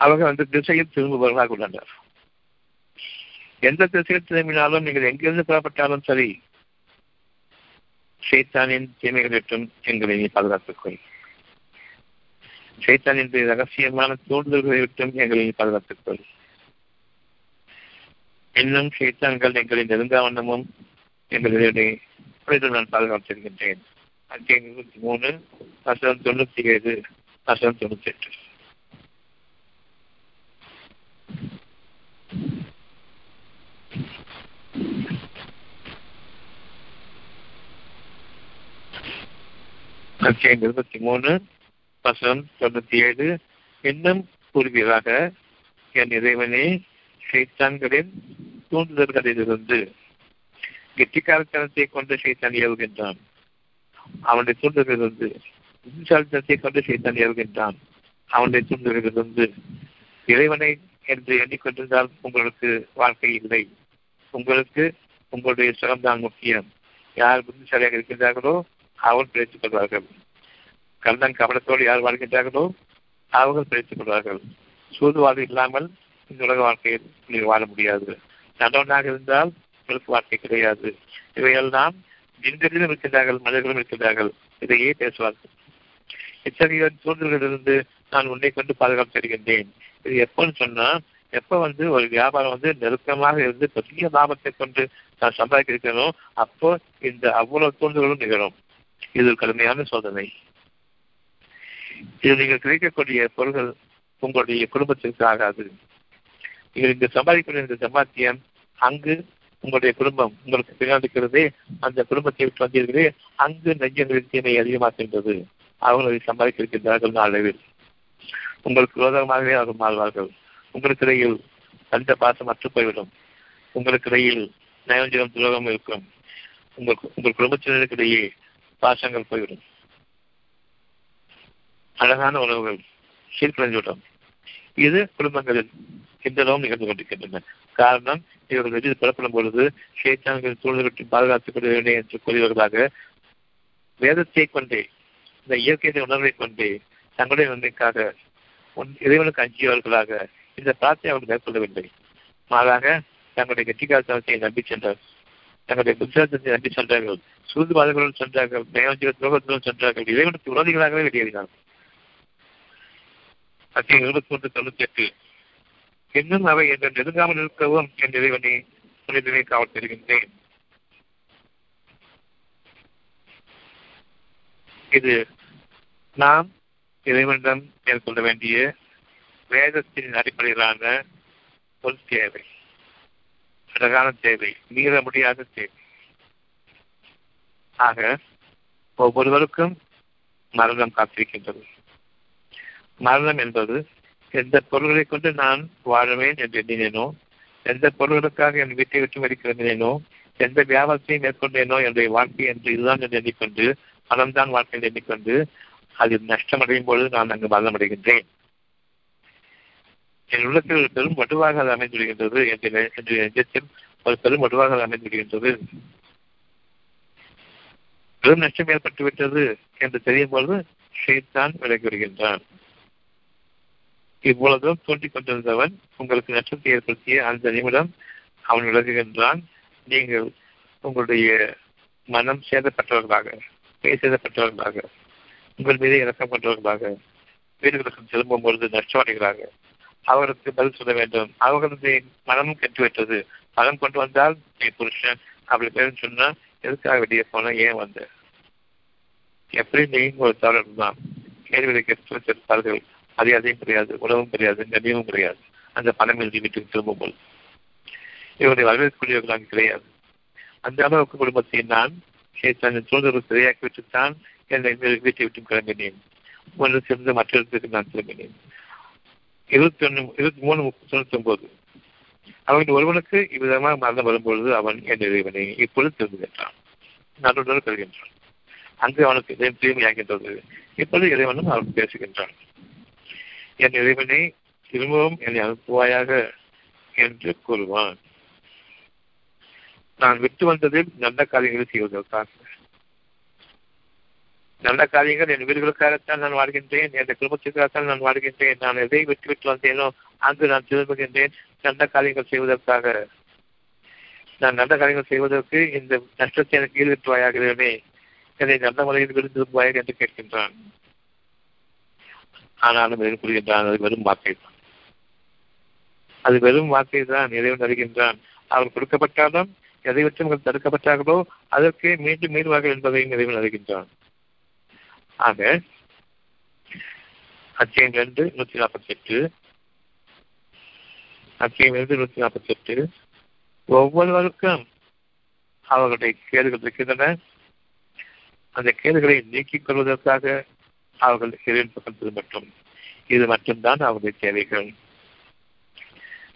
அவர்கள் அந்த திசையில் திரும்புபவர்களாக உள்ளனர். எந்த திசையில் திரும்பினாலும் நீங்கள் எங்கிருந்து புறப்பட்டாலும் சரி ஷேத்தானின் தீமைகளிட்டும் எங்களை நீ பாதுகாத்துக் சைத்தானின் ரகசியமான தூண்டுதல்களை விட்டும் எங்களை பாதுகாத்துக்கொள் இன்னும் சைத்தான்கள் எங்களின் நெருங்கா வண்ணமும் எங்களுடைய நான் பாதுகாத்திருக்கின்றேன். அத்தியம் இருபத்தி மூணு வசனம் தொண்ணூத்தி ஏழு வசனம் தொண்ணூத்தி எட்டு. அத்தியம் இருபத்தி மூணு வசனம் தொண்ணூத்தி ஏழு இன்னும் கூறுவீராக என் இறைவனே சைத்தான்களின் தூண்டுதல்களிலிருந்து கெட்டிக்காரத்தனத்தை கொண்டு சைத்தான் ஏவுகின்றான். அவனுடைய தூண்டுதலிலிருந்து புத்திசாலித்தனத்தை கொண்டு சைத்தான் ஏவுகின்றான். அவனுடைய தூண்டுதலிலிருந்து இறைவனை என்று எண்ணிக்கொண்டிருந்தால் உங்களுக்கு வாழ்க்கை இல்லை. உங்களுக்கு உங்களுடைய சுகம்தான் முக்கியம். யார் புத்திசாலியாக இருக்கின்றார்களோ அவர் பிழைத்துக் கொள்வார்கள் கண்ணன் கவனத்தோடு யார் வாழ்கின்றார்களோ அவர்கள் பிழைத்துக் கொள்வார்கள். சூதுவாது இல்லாமல் இந்த உலக வாழ்க்கையில் நீங்கள் வாழ முடியாது. நல்லவனாக இருந்தால் உங்களுக்கு வாழ்க்கை கிடையாது. இவையெல்லாம் ஜிந்தரிலும் இருக்கின்றார்கள் மனிதர்களும் இருக்கின்றார்கள். இதையே பேசுவார்கள். இத்தகைய சூழ்நிலையிலிருந்து நான் உன்னை கொண்டு பாதுகாப்பு தருகின்றேன் இது எப்போன்னு சொன்னா எப்ப வந்து ஒரு வியாபாரம் வந்து நெருக்கமாக இருந்து பெரிய லாபத்தை கொண்டு நான் சம்பாதிக்கிறேனோ அப்போ இந்த அவ்வளவு தூண்டுகளும் நிகழும். இது ஒரு கடுமையான சோதனை. இது நீங்கள் கிடைக்கக்கூடிய பொருள்கள் உங்களுடைய குடும்பத்திற்கு ஆகாது நீங்கள் இங்கு சம்பாதிக்கக்கூடிய இந்த சம்பாத்தியம் அங்கு உங்களுடைய குடும்பம் உங்களுக்கு பின்னாடிக்கிறதே அந்த குடும்பத்தை விட்டு வந்தீர்களே அங்கு நெஞ்சங்களின் தீமை அதிகமாகின்றது அவர்கள் அதை சம்பாதிக்க இருக்கின்றார்கள் அளவில் உங்களுக்கு விரோதமாகவே அவர்கள் மாறுவார்கள். உங்களுக்கு இடையில் அந்த பாசம் அற்று போய்விடும். உங்களுக்கு இடையில் நயவஞ்சகம் துரோகம் இருக்கும். உங்கள் உங்கள் குடும்பத்தினருக்கிடையே பாசங்கள் போய்விடும். அழகான உணவுகள் சீர்குலைந்துவிடும் இது குடும்பங்களில் எந்தளவும் நிகழ்ந்து கொண்டிருக்கின்றன. காரணம் இவர்கள் வெளியில் புறப்படும் பொழுது ஷேத்தான்கள் சூழல்களை பாதுகாத்துக் கொள்ள வேண்டும் என்று கூறியவர்களாக வேதத்தை கொண்டே இந்த இயற்கை உணர்வை கொண்டே தங்களுடைய நன்மைக்காக இறைவனுக்கு அஞ்சியவர்களாக இந்த பிரார்த்தனை அவர்கள் மேற்கொள்ளவில்லை. மாறாக தங்களுடைய கெட்டிக்காலத்தை நம்பி சென்றார். தங்களுடைய புத்தாந்தத்தை நம்பி சென்றார்கள். சூதுவாதங்களுடன் சென்றார்கள். மேலஞ்சிய துரோகத்துடன் சென்றார்கள். இறைவனுக்கு விரோதிகளாகவே வெளியேறினார்கள். அத்தியம் இருபத்தி ஒன்று தொண்ணூத்தி எட்டு இன்னும் அவை என்று நெருங்காமல் இருக்கவும் என் இறைவனை புனிதனை காவல் தெரிகின்றேன். இது நாம் இறைவனிடம் மேற்கொள்ள வேண்டிய வேதத்தின் அடிப்படையிலான ஒரு தேவை. அழகான தேவை. மீற முடியாத தேவை. ஆக ஒவ்வொருவருக்கும் மரணம் காத்திருக்கின்றது. மரணம் என்பது எந்த பொருள்களை கொண்டு நான் வாழுவேன் என்று எண்ணினேனோ? எந்த பொருள்களுக்காக என் வீட்டை விட்டு மறிக்கிறேனோ எந்த வியாபாரத்தையும் மேற்கொண்டேனோ என்னுடைய வாழ்க்கை என்று இதுதான் என்று எண்ணிக்கொண்டு மனம்தான் வாழ்க்கை என்று எண்ணிக்கொண்டு அதில் நஷ்டமடையும் பொழுது நான் அங்கு மரணமடைகின்றேன். என் உள்ளத்தில் ஒரு பெரும் வடுவாக அது அமைந்துவிடுகின்றது என்று நெஞ்சத்தில் ஒரு பெரும் வடுவாக அது அமைந்துவிடுகின்றது. பெரும் நஷ்டம் ஏற்பட்டுவிட்டது என்று தெரியும் பொழுது ஷெய்தான் விலகி வருகின்றான் இவ்வளவும் தோண்டிக் கொண்டிருந்தவன் உங்களுக்கு நஷ்டத்தை ஏற்படுத்திய அந்த நிமிடம் அவன் விலகுகின்றான். நீங்கள் உங்களுடைய மனம் சேதப்பட்டவர்களாக பெயர் சேதப்பட்டவர்களாக உங்கள் மீது இறக்கம் கொண்டவர்களாக வீடுகளுக்கு திரும்பும் பொழுது நஷ்டவாளிகளாக அவருக்கு பதில் சொல்ல வேண்டும். அவர்களது மனமும் கெட்டுவிட்டது. மனம் கொண்டு வந்தால் நீ புருஷன் அப்படி பேருன்னு சொன்னா எதுக்காக வெளியே போன? ஏன் வந்த? எப்படி நீங்க ஒரு தவறு தான் கேள்விகளை கேட்டு வச்சிருப்பார்கள். மரியாதையும் கிடையாது உணவும் கிடையாது கண்ணியமும் கிடையாது. அந்த பணம் எழுதி வீட்டுக்கு திரும்பும் போது இவருடைய வரவேற்கக்கூடியவர்களாக கிடையாது. அந்த அளவுக்கு குடும்பத்தை நான் தன் சூழ்நிலை சரியாக்கி விட்டுத்தான் என்னை வீட்டை விட்டு கிளம்பினேன். ஒன்று சேர்ந்து மற்றொருத்துக்கு நான் திரும்பினேன் இருபத்தி ஒன்று இருபத்தி மூணு தொண்ணூத்தி ஒன்பது அவன் ஒருவனுக்கு இவ்விதமாக மரணம் வரும்பொழுது அவன் என் இறைவனை இப்பொழுது திரும்புகின்றான் நடுவுடன் பெறுகின்றான் அங்கு அவனுக்கு இதயம் தூய்மையாகின்றது. இப்பொழுது இறைவனும் அவன் பேசுகின்றான். என் இறைவனை திரும்பவும் என்னை அனுப்புவாயாக என்று கூறுவான். நான் விட்டு வந்ததில் நல்ல காரியங்களை செய்வதற்காக. நல்ல காரியங்கள் என் வீடுகளுக்காகத்தான் நான் வாழ்கின்றேன் என் குடும்பத்திற்காகத்தான் நான் வாழ்கின்றேன். நான் எதை விட்டு விட்டு வந்தேனோ அங்கு நான் திரும்புகின்றேன். நல்ல காரியங்கள் செய்வதற்காக. நான் நல்ல காரியங்கள் செய்வதற்கு இந்த நஷ்டத்தை எனக்கு ஈடுபட்டுவாயாகிறேனே என்னை நல்ல முறையில் விடுத்திருப்பாயாக என்று கேட்கின்றான். ஆனாலும் எது புரிகின்றான் அது வெறும் வார்த்தை தான். அது வெறும் வார்த்தை தான் இறைவன் அறிகின்றான். அவர் கொடுக்கப்பட்டாலும் எதை வச்சு அவர்கள் தடுக்கப்பட்டார்களோ அதற்கு மீண்டும் மீறுவார்கள் என்பதையும் இறைவன் அறிகின்றான். ஆக அத்தியம் ரெண்டு நூத்தி நாற்பத்தி எட்டு அத்தியம் ரெண்டு நூத்தி நாற்பத்தி எட்டு ஒவ்வொருவருக்கும் அவர்களுடைய கேடுகள் இருக்கின்றன. அந்த கேடுகளை நீக்கிக் கொள்வதற்காக அவர்கள் இறைவன் பக்கம் திரும்பட்டும் இது மட்டும்தான் அவருடைய தேவைகள்.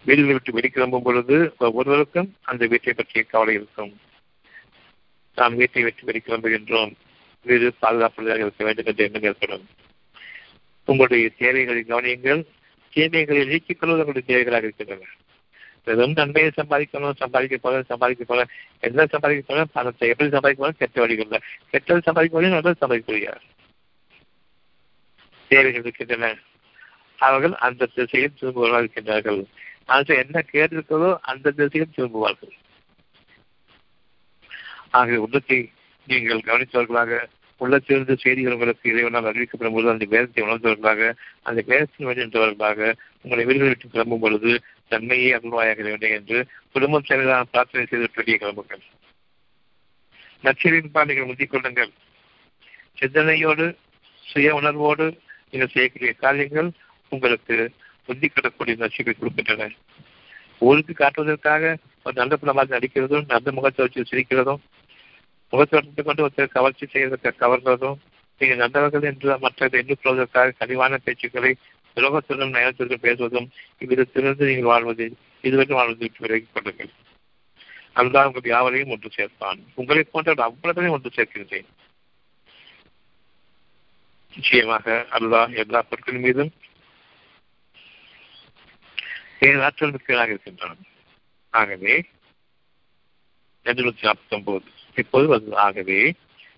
வீடுகளை விட்டு வெளி கிளம்பும் பொழுது ஒவ்வொருவருக்கும் அந்த வீட்டை பற்றிய கவலை இருக்கும். நாம் வீட்டை விட்டு வெளி கிளம்புகின்றோம். வீடு பாதுகாப்புள்ளதாக இருக்க வேண்டும் என்ற எண்ணம் ஏற்படும். உங்களுடைய தேவைகளை கவனியுங்கள். தீமைகளை நீக்கிக் கொள்வது உங்களுடைய தேவைகளாக இருக்கின்றன. வெறும் நன்மையை சம்பாதிக்கணும் சம்பாதிக்க போகிறோம் சம்பாதிக்க போகிறோம் என்ன சம்பாதிக்க போகிறோம் பணத்தை எப்படி சம்பாதிக்க போகிறோம் கெட்ட வழிகள்ல. கெட்டது சம்பாதிக்க முடியும் நல்லது சம்பாதிக்க தேவைகள் இருக்கின்றன அவர்கள் அந்த திசையில் திரும்புவதாக இருக்கின்றார்கள். ஆனால் என்ன கேட்டிருக்கிறதோ அந்த திசையில் திரும்புவார்கள். ஆகிய உள்ளத்தை நீங்கள் கவனித்தவர்களாக உள்ளத்திலிருந்து செய்திகள் உங்களுக்கு இறைவனால் அறிவிக்கப்படும் பொழுது அந்த வேதத்தை உணர்ந்தவர்களாக அந்த வேதத்தின் வழிந்தவர்களாக உங்களை வீடுகளை விட்டு கிளம்பும் பொழுது தன்மையே அருள்வாயாக வேண்டும் என்று குடும்பம் செயலான பிரார்த்தனை செய்து வெளியே கிளம்புங்கள். நச்சரின் பாண்டிகள் முந்திக் கொள்ளுங்கள். சிந்தனையோடு சுய உணர்வோடு நீங்கள் செய்யக்கூடிய காரியங்கள் உங்களுக்கு புத்தி கட்டக்கூடிய நச்சுகளை கொடுக்கின்றன. ஊருக்கு காட்டுவதற்காக ஒரு நல்ல படமாக நடிக்கிறதும் நல்ல முகத்தை வச்சு சிரிக்கிறதும் முகத்தோட்டத்தை கொண்டு ஒருத்தர் கவர்ச்சி செய்வதற்கு கவர்வதும் நீங்கள் நல்லவர்கள் என்று மற்றதை எண்ணிக் கொள்வதற்காக கனிவான பேச்சுக்களை துரோகத்துடன் நயனத்துடன் பேசுவதும் இவ்விதத்திலிருந்து நீங்கள் வாழ்வது இதுவரை வாழ்வது விட்டு விலகிக் கொள்ளுங்கள். அதுதான் உங்கள் யாவரையும் ஒன்று சேர்ப்பான். உங்களை போன்ற அவ்வளவையும் ஒன்று சேர்க்கின்றேன். நிச்சயமாக அல்லாஹ் எல்லா பொருட்களின் மீதும் ஆற்றல் மிக்கதாக இருக்கின்றான். ஆகவே எழுநூத்தி நாற்பத்தி ஒன்பது இப்போது வந்து ஆகவே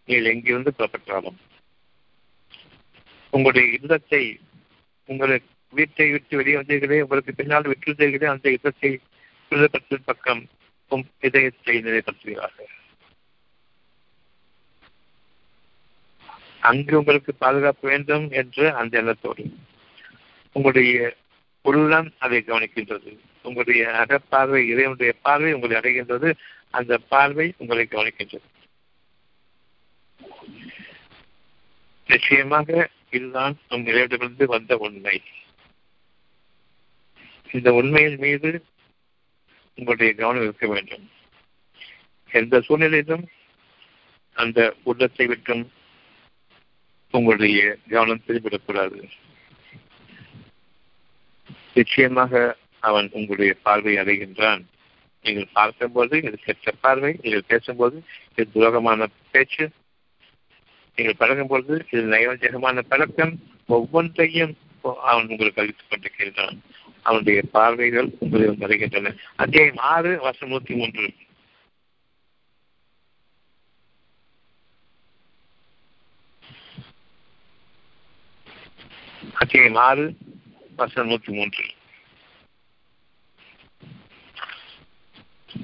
நீங்கள் எங்கிருந்து புறப்பட்டாலும் உங்களுடைய இல்லத்தை உங்களை வீட்டை விட்டு வெளியே வந்தீர்களே உங்களுக்கு பின்னால் விட்டுள்ளீர்களே அந்த இல்லத்தை பக்கம் இதயத்தை நிலைப்படுத்துகிறார்கள் அங்கு உங்களுக்கு பாதுகாப்பு வேண்டும் என்று அந்த எண்ணத்தோடு. உங்களுடைய உள்ளம் அதை கவனிக்கின்றது. உங்களுடைய அகப்பார்வை இறைவனுடைய பார்வை உங்களை அடைகின்றது. அந்த பார்வை உங்களை கவனிக்கின்றது. நிச்சயமாக இதுதான் நம் இறைவனிடமிருந்து வந்த உண்மை. இந்த உண்மையின் மீது உங்களுடைய கவனம் இருக்க வேண்டும். எந்த சூழ்நிலையிலும் அந்த உள்ளத்தை விட்டும் உங்களுடைய கவனம் திரும்பிடக்கூடாது நிச்சயமாக அவன் உங்களுடைய பார்வை அடைகின்றான். நீங்கள் பார்க்கும்போது இது கெட்ட பார்வை நீங்கள் பேசும்போது இது துரோகமான பேச்சு. நீங்கள் பழகும்போது இது நயோஜகமான பழக்கம். ஒவ்வொன்றையும் அவன் உங்களுக்கு அளித்துக் கொண்டிருக்கின்றான். அவனுடைய பார்வைகள் உங்களிடம் வருகின்றன. அத்தியாயம் ஆறு வருஷம் நூத்தி மூன்று. அத்தியாயம் ஆறு வருஷம் நூத்தி மூன்று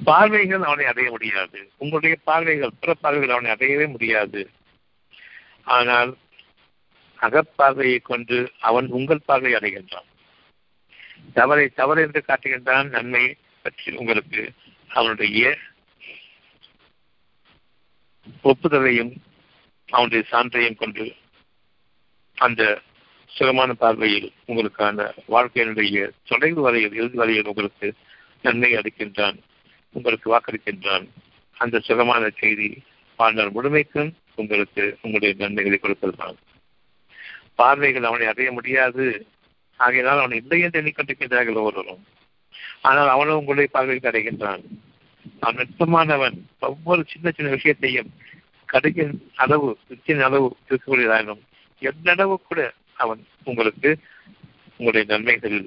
பார்வைகள் அவனை அடைய முடியாது. உங்களுடைய பார்வைகள் பிற பார்வைகள் அவனை அடையவே முடியாது. ஆனால் அகப்பார்வையை கொண்டு அவன் உங்கள் பார்வை அடைகின்றான். தவறை தவறு என்று காட்டுகின்றான் நன்மை பற்றி உங்களுக்கு அவனுடைய ஒப்புதலையும் அவனுடைய சான்றையும் கொண்டு அந்த சுகமான பார்வையில் உங்களுக்கான வாழ்க்கையினுடைய தொலைவு வரையில் இறுதி வரையில் உங்களுக்கு நன்மை அளிக்கின்றான் உங்களுக்கு வாக்களிக்கின்றான். அந்த சுகமான செய்தி வாழ்நாள் முழுமைக்கும் உங்களுக்கு உங்களுடைய நன்மைகளை கொடுப்பதுதான் பார்வைகள் அவனை அடைய முடியாது. ஆகையினால் அவன் இல்லை என்று எண்ணிக்கொண்டிருக்கின்றார்கள் ஒவ்வொருவரும். ஆனால் அவனும் உங்களுடைய பார்வைக்கு அடைகின்றான் அவன் நுட்பமானவன் ஒவ்வொரு சின்ன சின்ன விஷயத்தையும் கடுகின் அளவு வித்தின் அளவு இருக்கக்கூடியதாயினும் எந்தளவு கூட அவன் உங்களுக்கு உங்களுடைய நன்மைகள்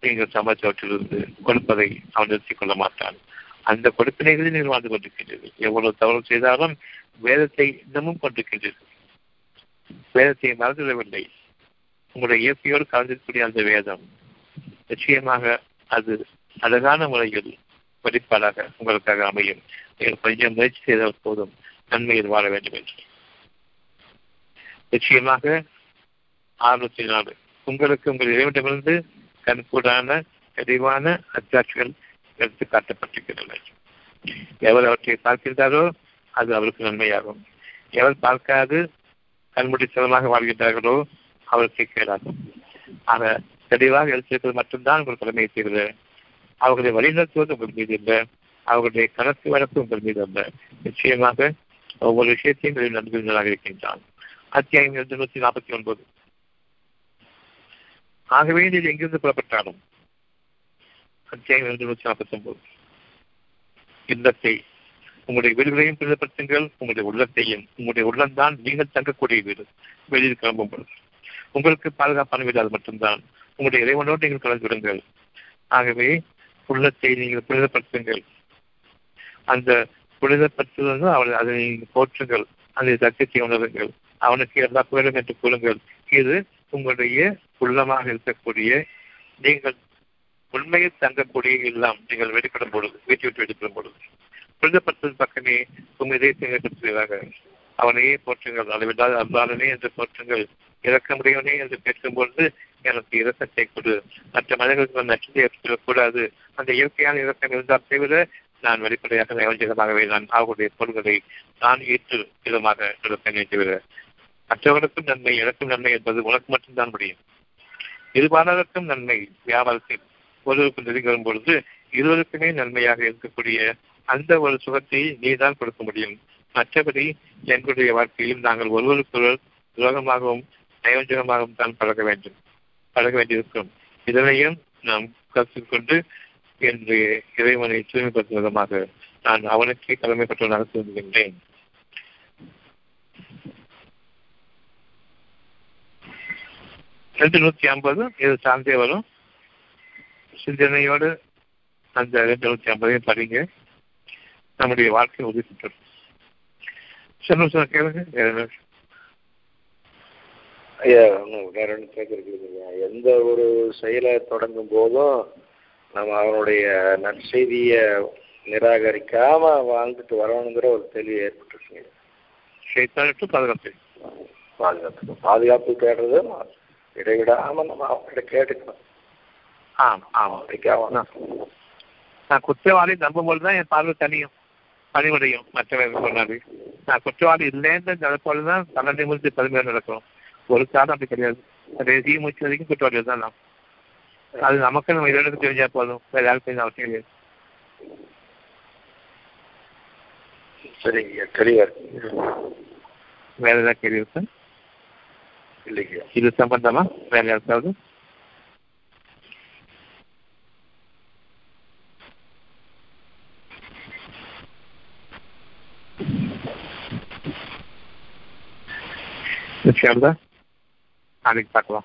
நீங்கள் சமாச்சாரத்திலிருந்து கொடுப்பதை அவன் நிறுத்திக் கொள்ள மாட்டான். அந்த கொடுப்பினைகளில் நீங்கள் வாழ்ந்து கொண்டிருக்கின்றீர்கள். எவ்வளவு தவறு செய்தாலும் வேதத்தை இன்னமும் கொண்டிருக்கின்றீர்கள். வேதத்தை மறந்துவிடவில்லை. உங்களுடைய இயற்கையோடு கலந்திருக்கக்கூடிய அந்த வேதம் நிச்சயமாக அது அழகான முறையில் வெளிப்பாடாக உங்களுக்காக அமையும். நீங்கள் கொஞ்சம் முயற்சி செய்தால் போதும். நன்மையில் வாழ வேண்டும் என்று. நிச்சயமாக அறுநூத்தி நாலு உங்களுக்கு உங்கள் இறைவனிடமிருந்து கண்கூடான தெளிவான அச்சாட்சிகள் எடுத்து காட்டப்பட்டிருக்கின்றன. எவர் அவற்றை பார்க்கின்றாரோ அது அவருக்கு நன்மையாகும். எவர் பார்க்காது கண்முடி சிறமாக வாழ்கின்றார்களோ அவருக்கு கேடாகும். ஆக தெளிவாக எடுத்திருக்கிறது மட்டும்தான் உங்கள் கடமையை செய்வது அவர்களை வழிநடத்துவது உங்கள் மீது இல்லை அவர்களுடைய கணக்கு வழக்கு உங்கள் மீது அல்ல நிச்சயமாக ஒவ்வொரு விஷயத்தையும் நன்றியாக இருக்கின்றான். அத்தியாயம் இரண்டு நூற்றி நாற்பத்தி ஒன்பது. ஆகவே நீர் எங்கிருந்து புறப்பட்டாலும் அத்தியாயம் இரண்டு நூற்றி நாற்பத்தி ஒன்பது இல்லத்தை உங்களுடைய வீடுகளையும் பிரிதப்படுத்துங்கள் உங்களுடைய உள்ளத்தையும் உங்களுடைய உள்ளம்தான் நீங்கள் தங்கக்கூடிய வீடு. வெளியில் கிளம்பும் பொழுது உங்களுக்கு பாதுகாப்பான வீடு அது மட்டும்தான் உங்களுடைய இறைவனோடு நீங்கள் கலந்து விடுங்கள். ஆகவே உள்ளத்தை நீங்கள் புனிதப்படுத்துங்கள். அந்த புனிதப்படுத்துவது அவள் அதை நீங்கள் போற்றுங்கள். அந்த தக்கத்தை உணருங்கள். அவனுக்கு எல்லா புகழும் என்று கூறுங்கள். இது உங்களுடைய உள்ளமாக இருக்கக்கூடிய நீங்கள் உண்மையில் தங்கக்கூடிய எல்லாம் நீங்கள் வெளிப்படும் பொழுது வீட்டை விட்டு வெளிப்படும் பொழுது. புரிதப்பட்டது பக்கமே உங்கள் இதயத்தை ஏற்படுத்துவதாக அவனையே போற்றுங்கள் அளவில்லாத அவ்வாறனே என்று போற்றுங்கள் இறக்கமுடையவனே என்று கேட்கும்பொழுது எனக்கு இறக்கத்தை கொடு. மற்ற மனிதர்களுக்கு நச்சத்தை ஏற்படக்கூடாது அந்த இயற்கையான இறக்கம் இருந்தால் தவிர நான் வெளிப்படையாக நயவஞ்சகமாகவே நான் அவர்களுடைய பொருள்களை நான் ஏற்று விதமாக இறக்கங்களை என்று மற்றவர்களுக்கும் நன்மை எனக்கும் நன்மை என்பது உனக்கு மட்டும்தான் முடியும். இருபாலருக்கும் நன்மை. வியாபாரத்தில் ஒருவருக்கு நெருங்கி வரும் பொழுது இருவருக்குமே நன்மையாக இருக்கக்கூடிய அந்த ஒரு சுகத்தை நீதான் கொடுக்க முடியும். மற்றபடி எங்களுடைய வாழ்க்கையில் நாங்கள் ஒருவருக்கொருவர் துரோகமாகவும் நயவஞ்சகமாகவும் தான் பழக வேண்டும். பழக வேண்டியிருக்கும். இதனையும் நாம் கருத்தில் கொண்டு என்று இறைவனை தூய்மைப்படுத்தும் விதமாக நான் அவனுக்கே கடமைப்பட்டவனாக திரும்புகின்றேன் ரெண்டு நூத்தி ஐம்பது இது சார்ந்தே வரும். சிந்தனையோடு அந்த ரெண்டு நூத்தி ஐம்பதையும் படிங்க. நம்முடைய வாழ்க்கை உறுதி பெற்றது சொல்லுங்க சார் கேளுங்க ஐயா ஒன்றும் வேற ஒன்றும் கேட்கறது எந்த ஒரு செயலை தொடங்கும் போதும் நம்ம அவனுடைய நற்செய்தியை நிராகரிக்காம வாழ்ந்துட்டு வரணுங்கிற ஒரு தெளிவு ஏற்பட்டுருச்சுங்க. பாதுகாப்பு பாதுகாப்பு. பாதுகாப்பு தேடுறது இடைவிடாம நம்ம அவங்ககிட்ட கேட்டுக்கணும். ஆம் ஆமாம் அதுக்கு அவன் நான் குற்றவாளி நம்பும்போது தான் என் பார்வை தனியும் பணிவுடையும் மற்றவர்கள் சொன்னாரு நான் குற்றவாளி இல்லைன்ற நடப்போது தான் பன்னெண்டு முடிச்சு பதினேழு நடக்கும். ஒரு காலம் அப்படி கிடையாது. கடைசி மூச்சு வரைக்கும் குற்றவாளி தான் நாம் அது நமக்கு நம்ம இதற்கு தெரிஞ்சா போதும். வேற யாருக்கு தெரிஞ்ச அவசியம் கிடையாது சரிங்க தெளிவா வேற ஏதாவது கேள்வி இருக்கு? Civil Sampadama, where you have Dışarıda Hanik Takla.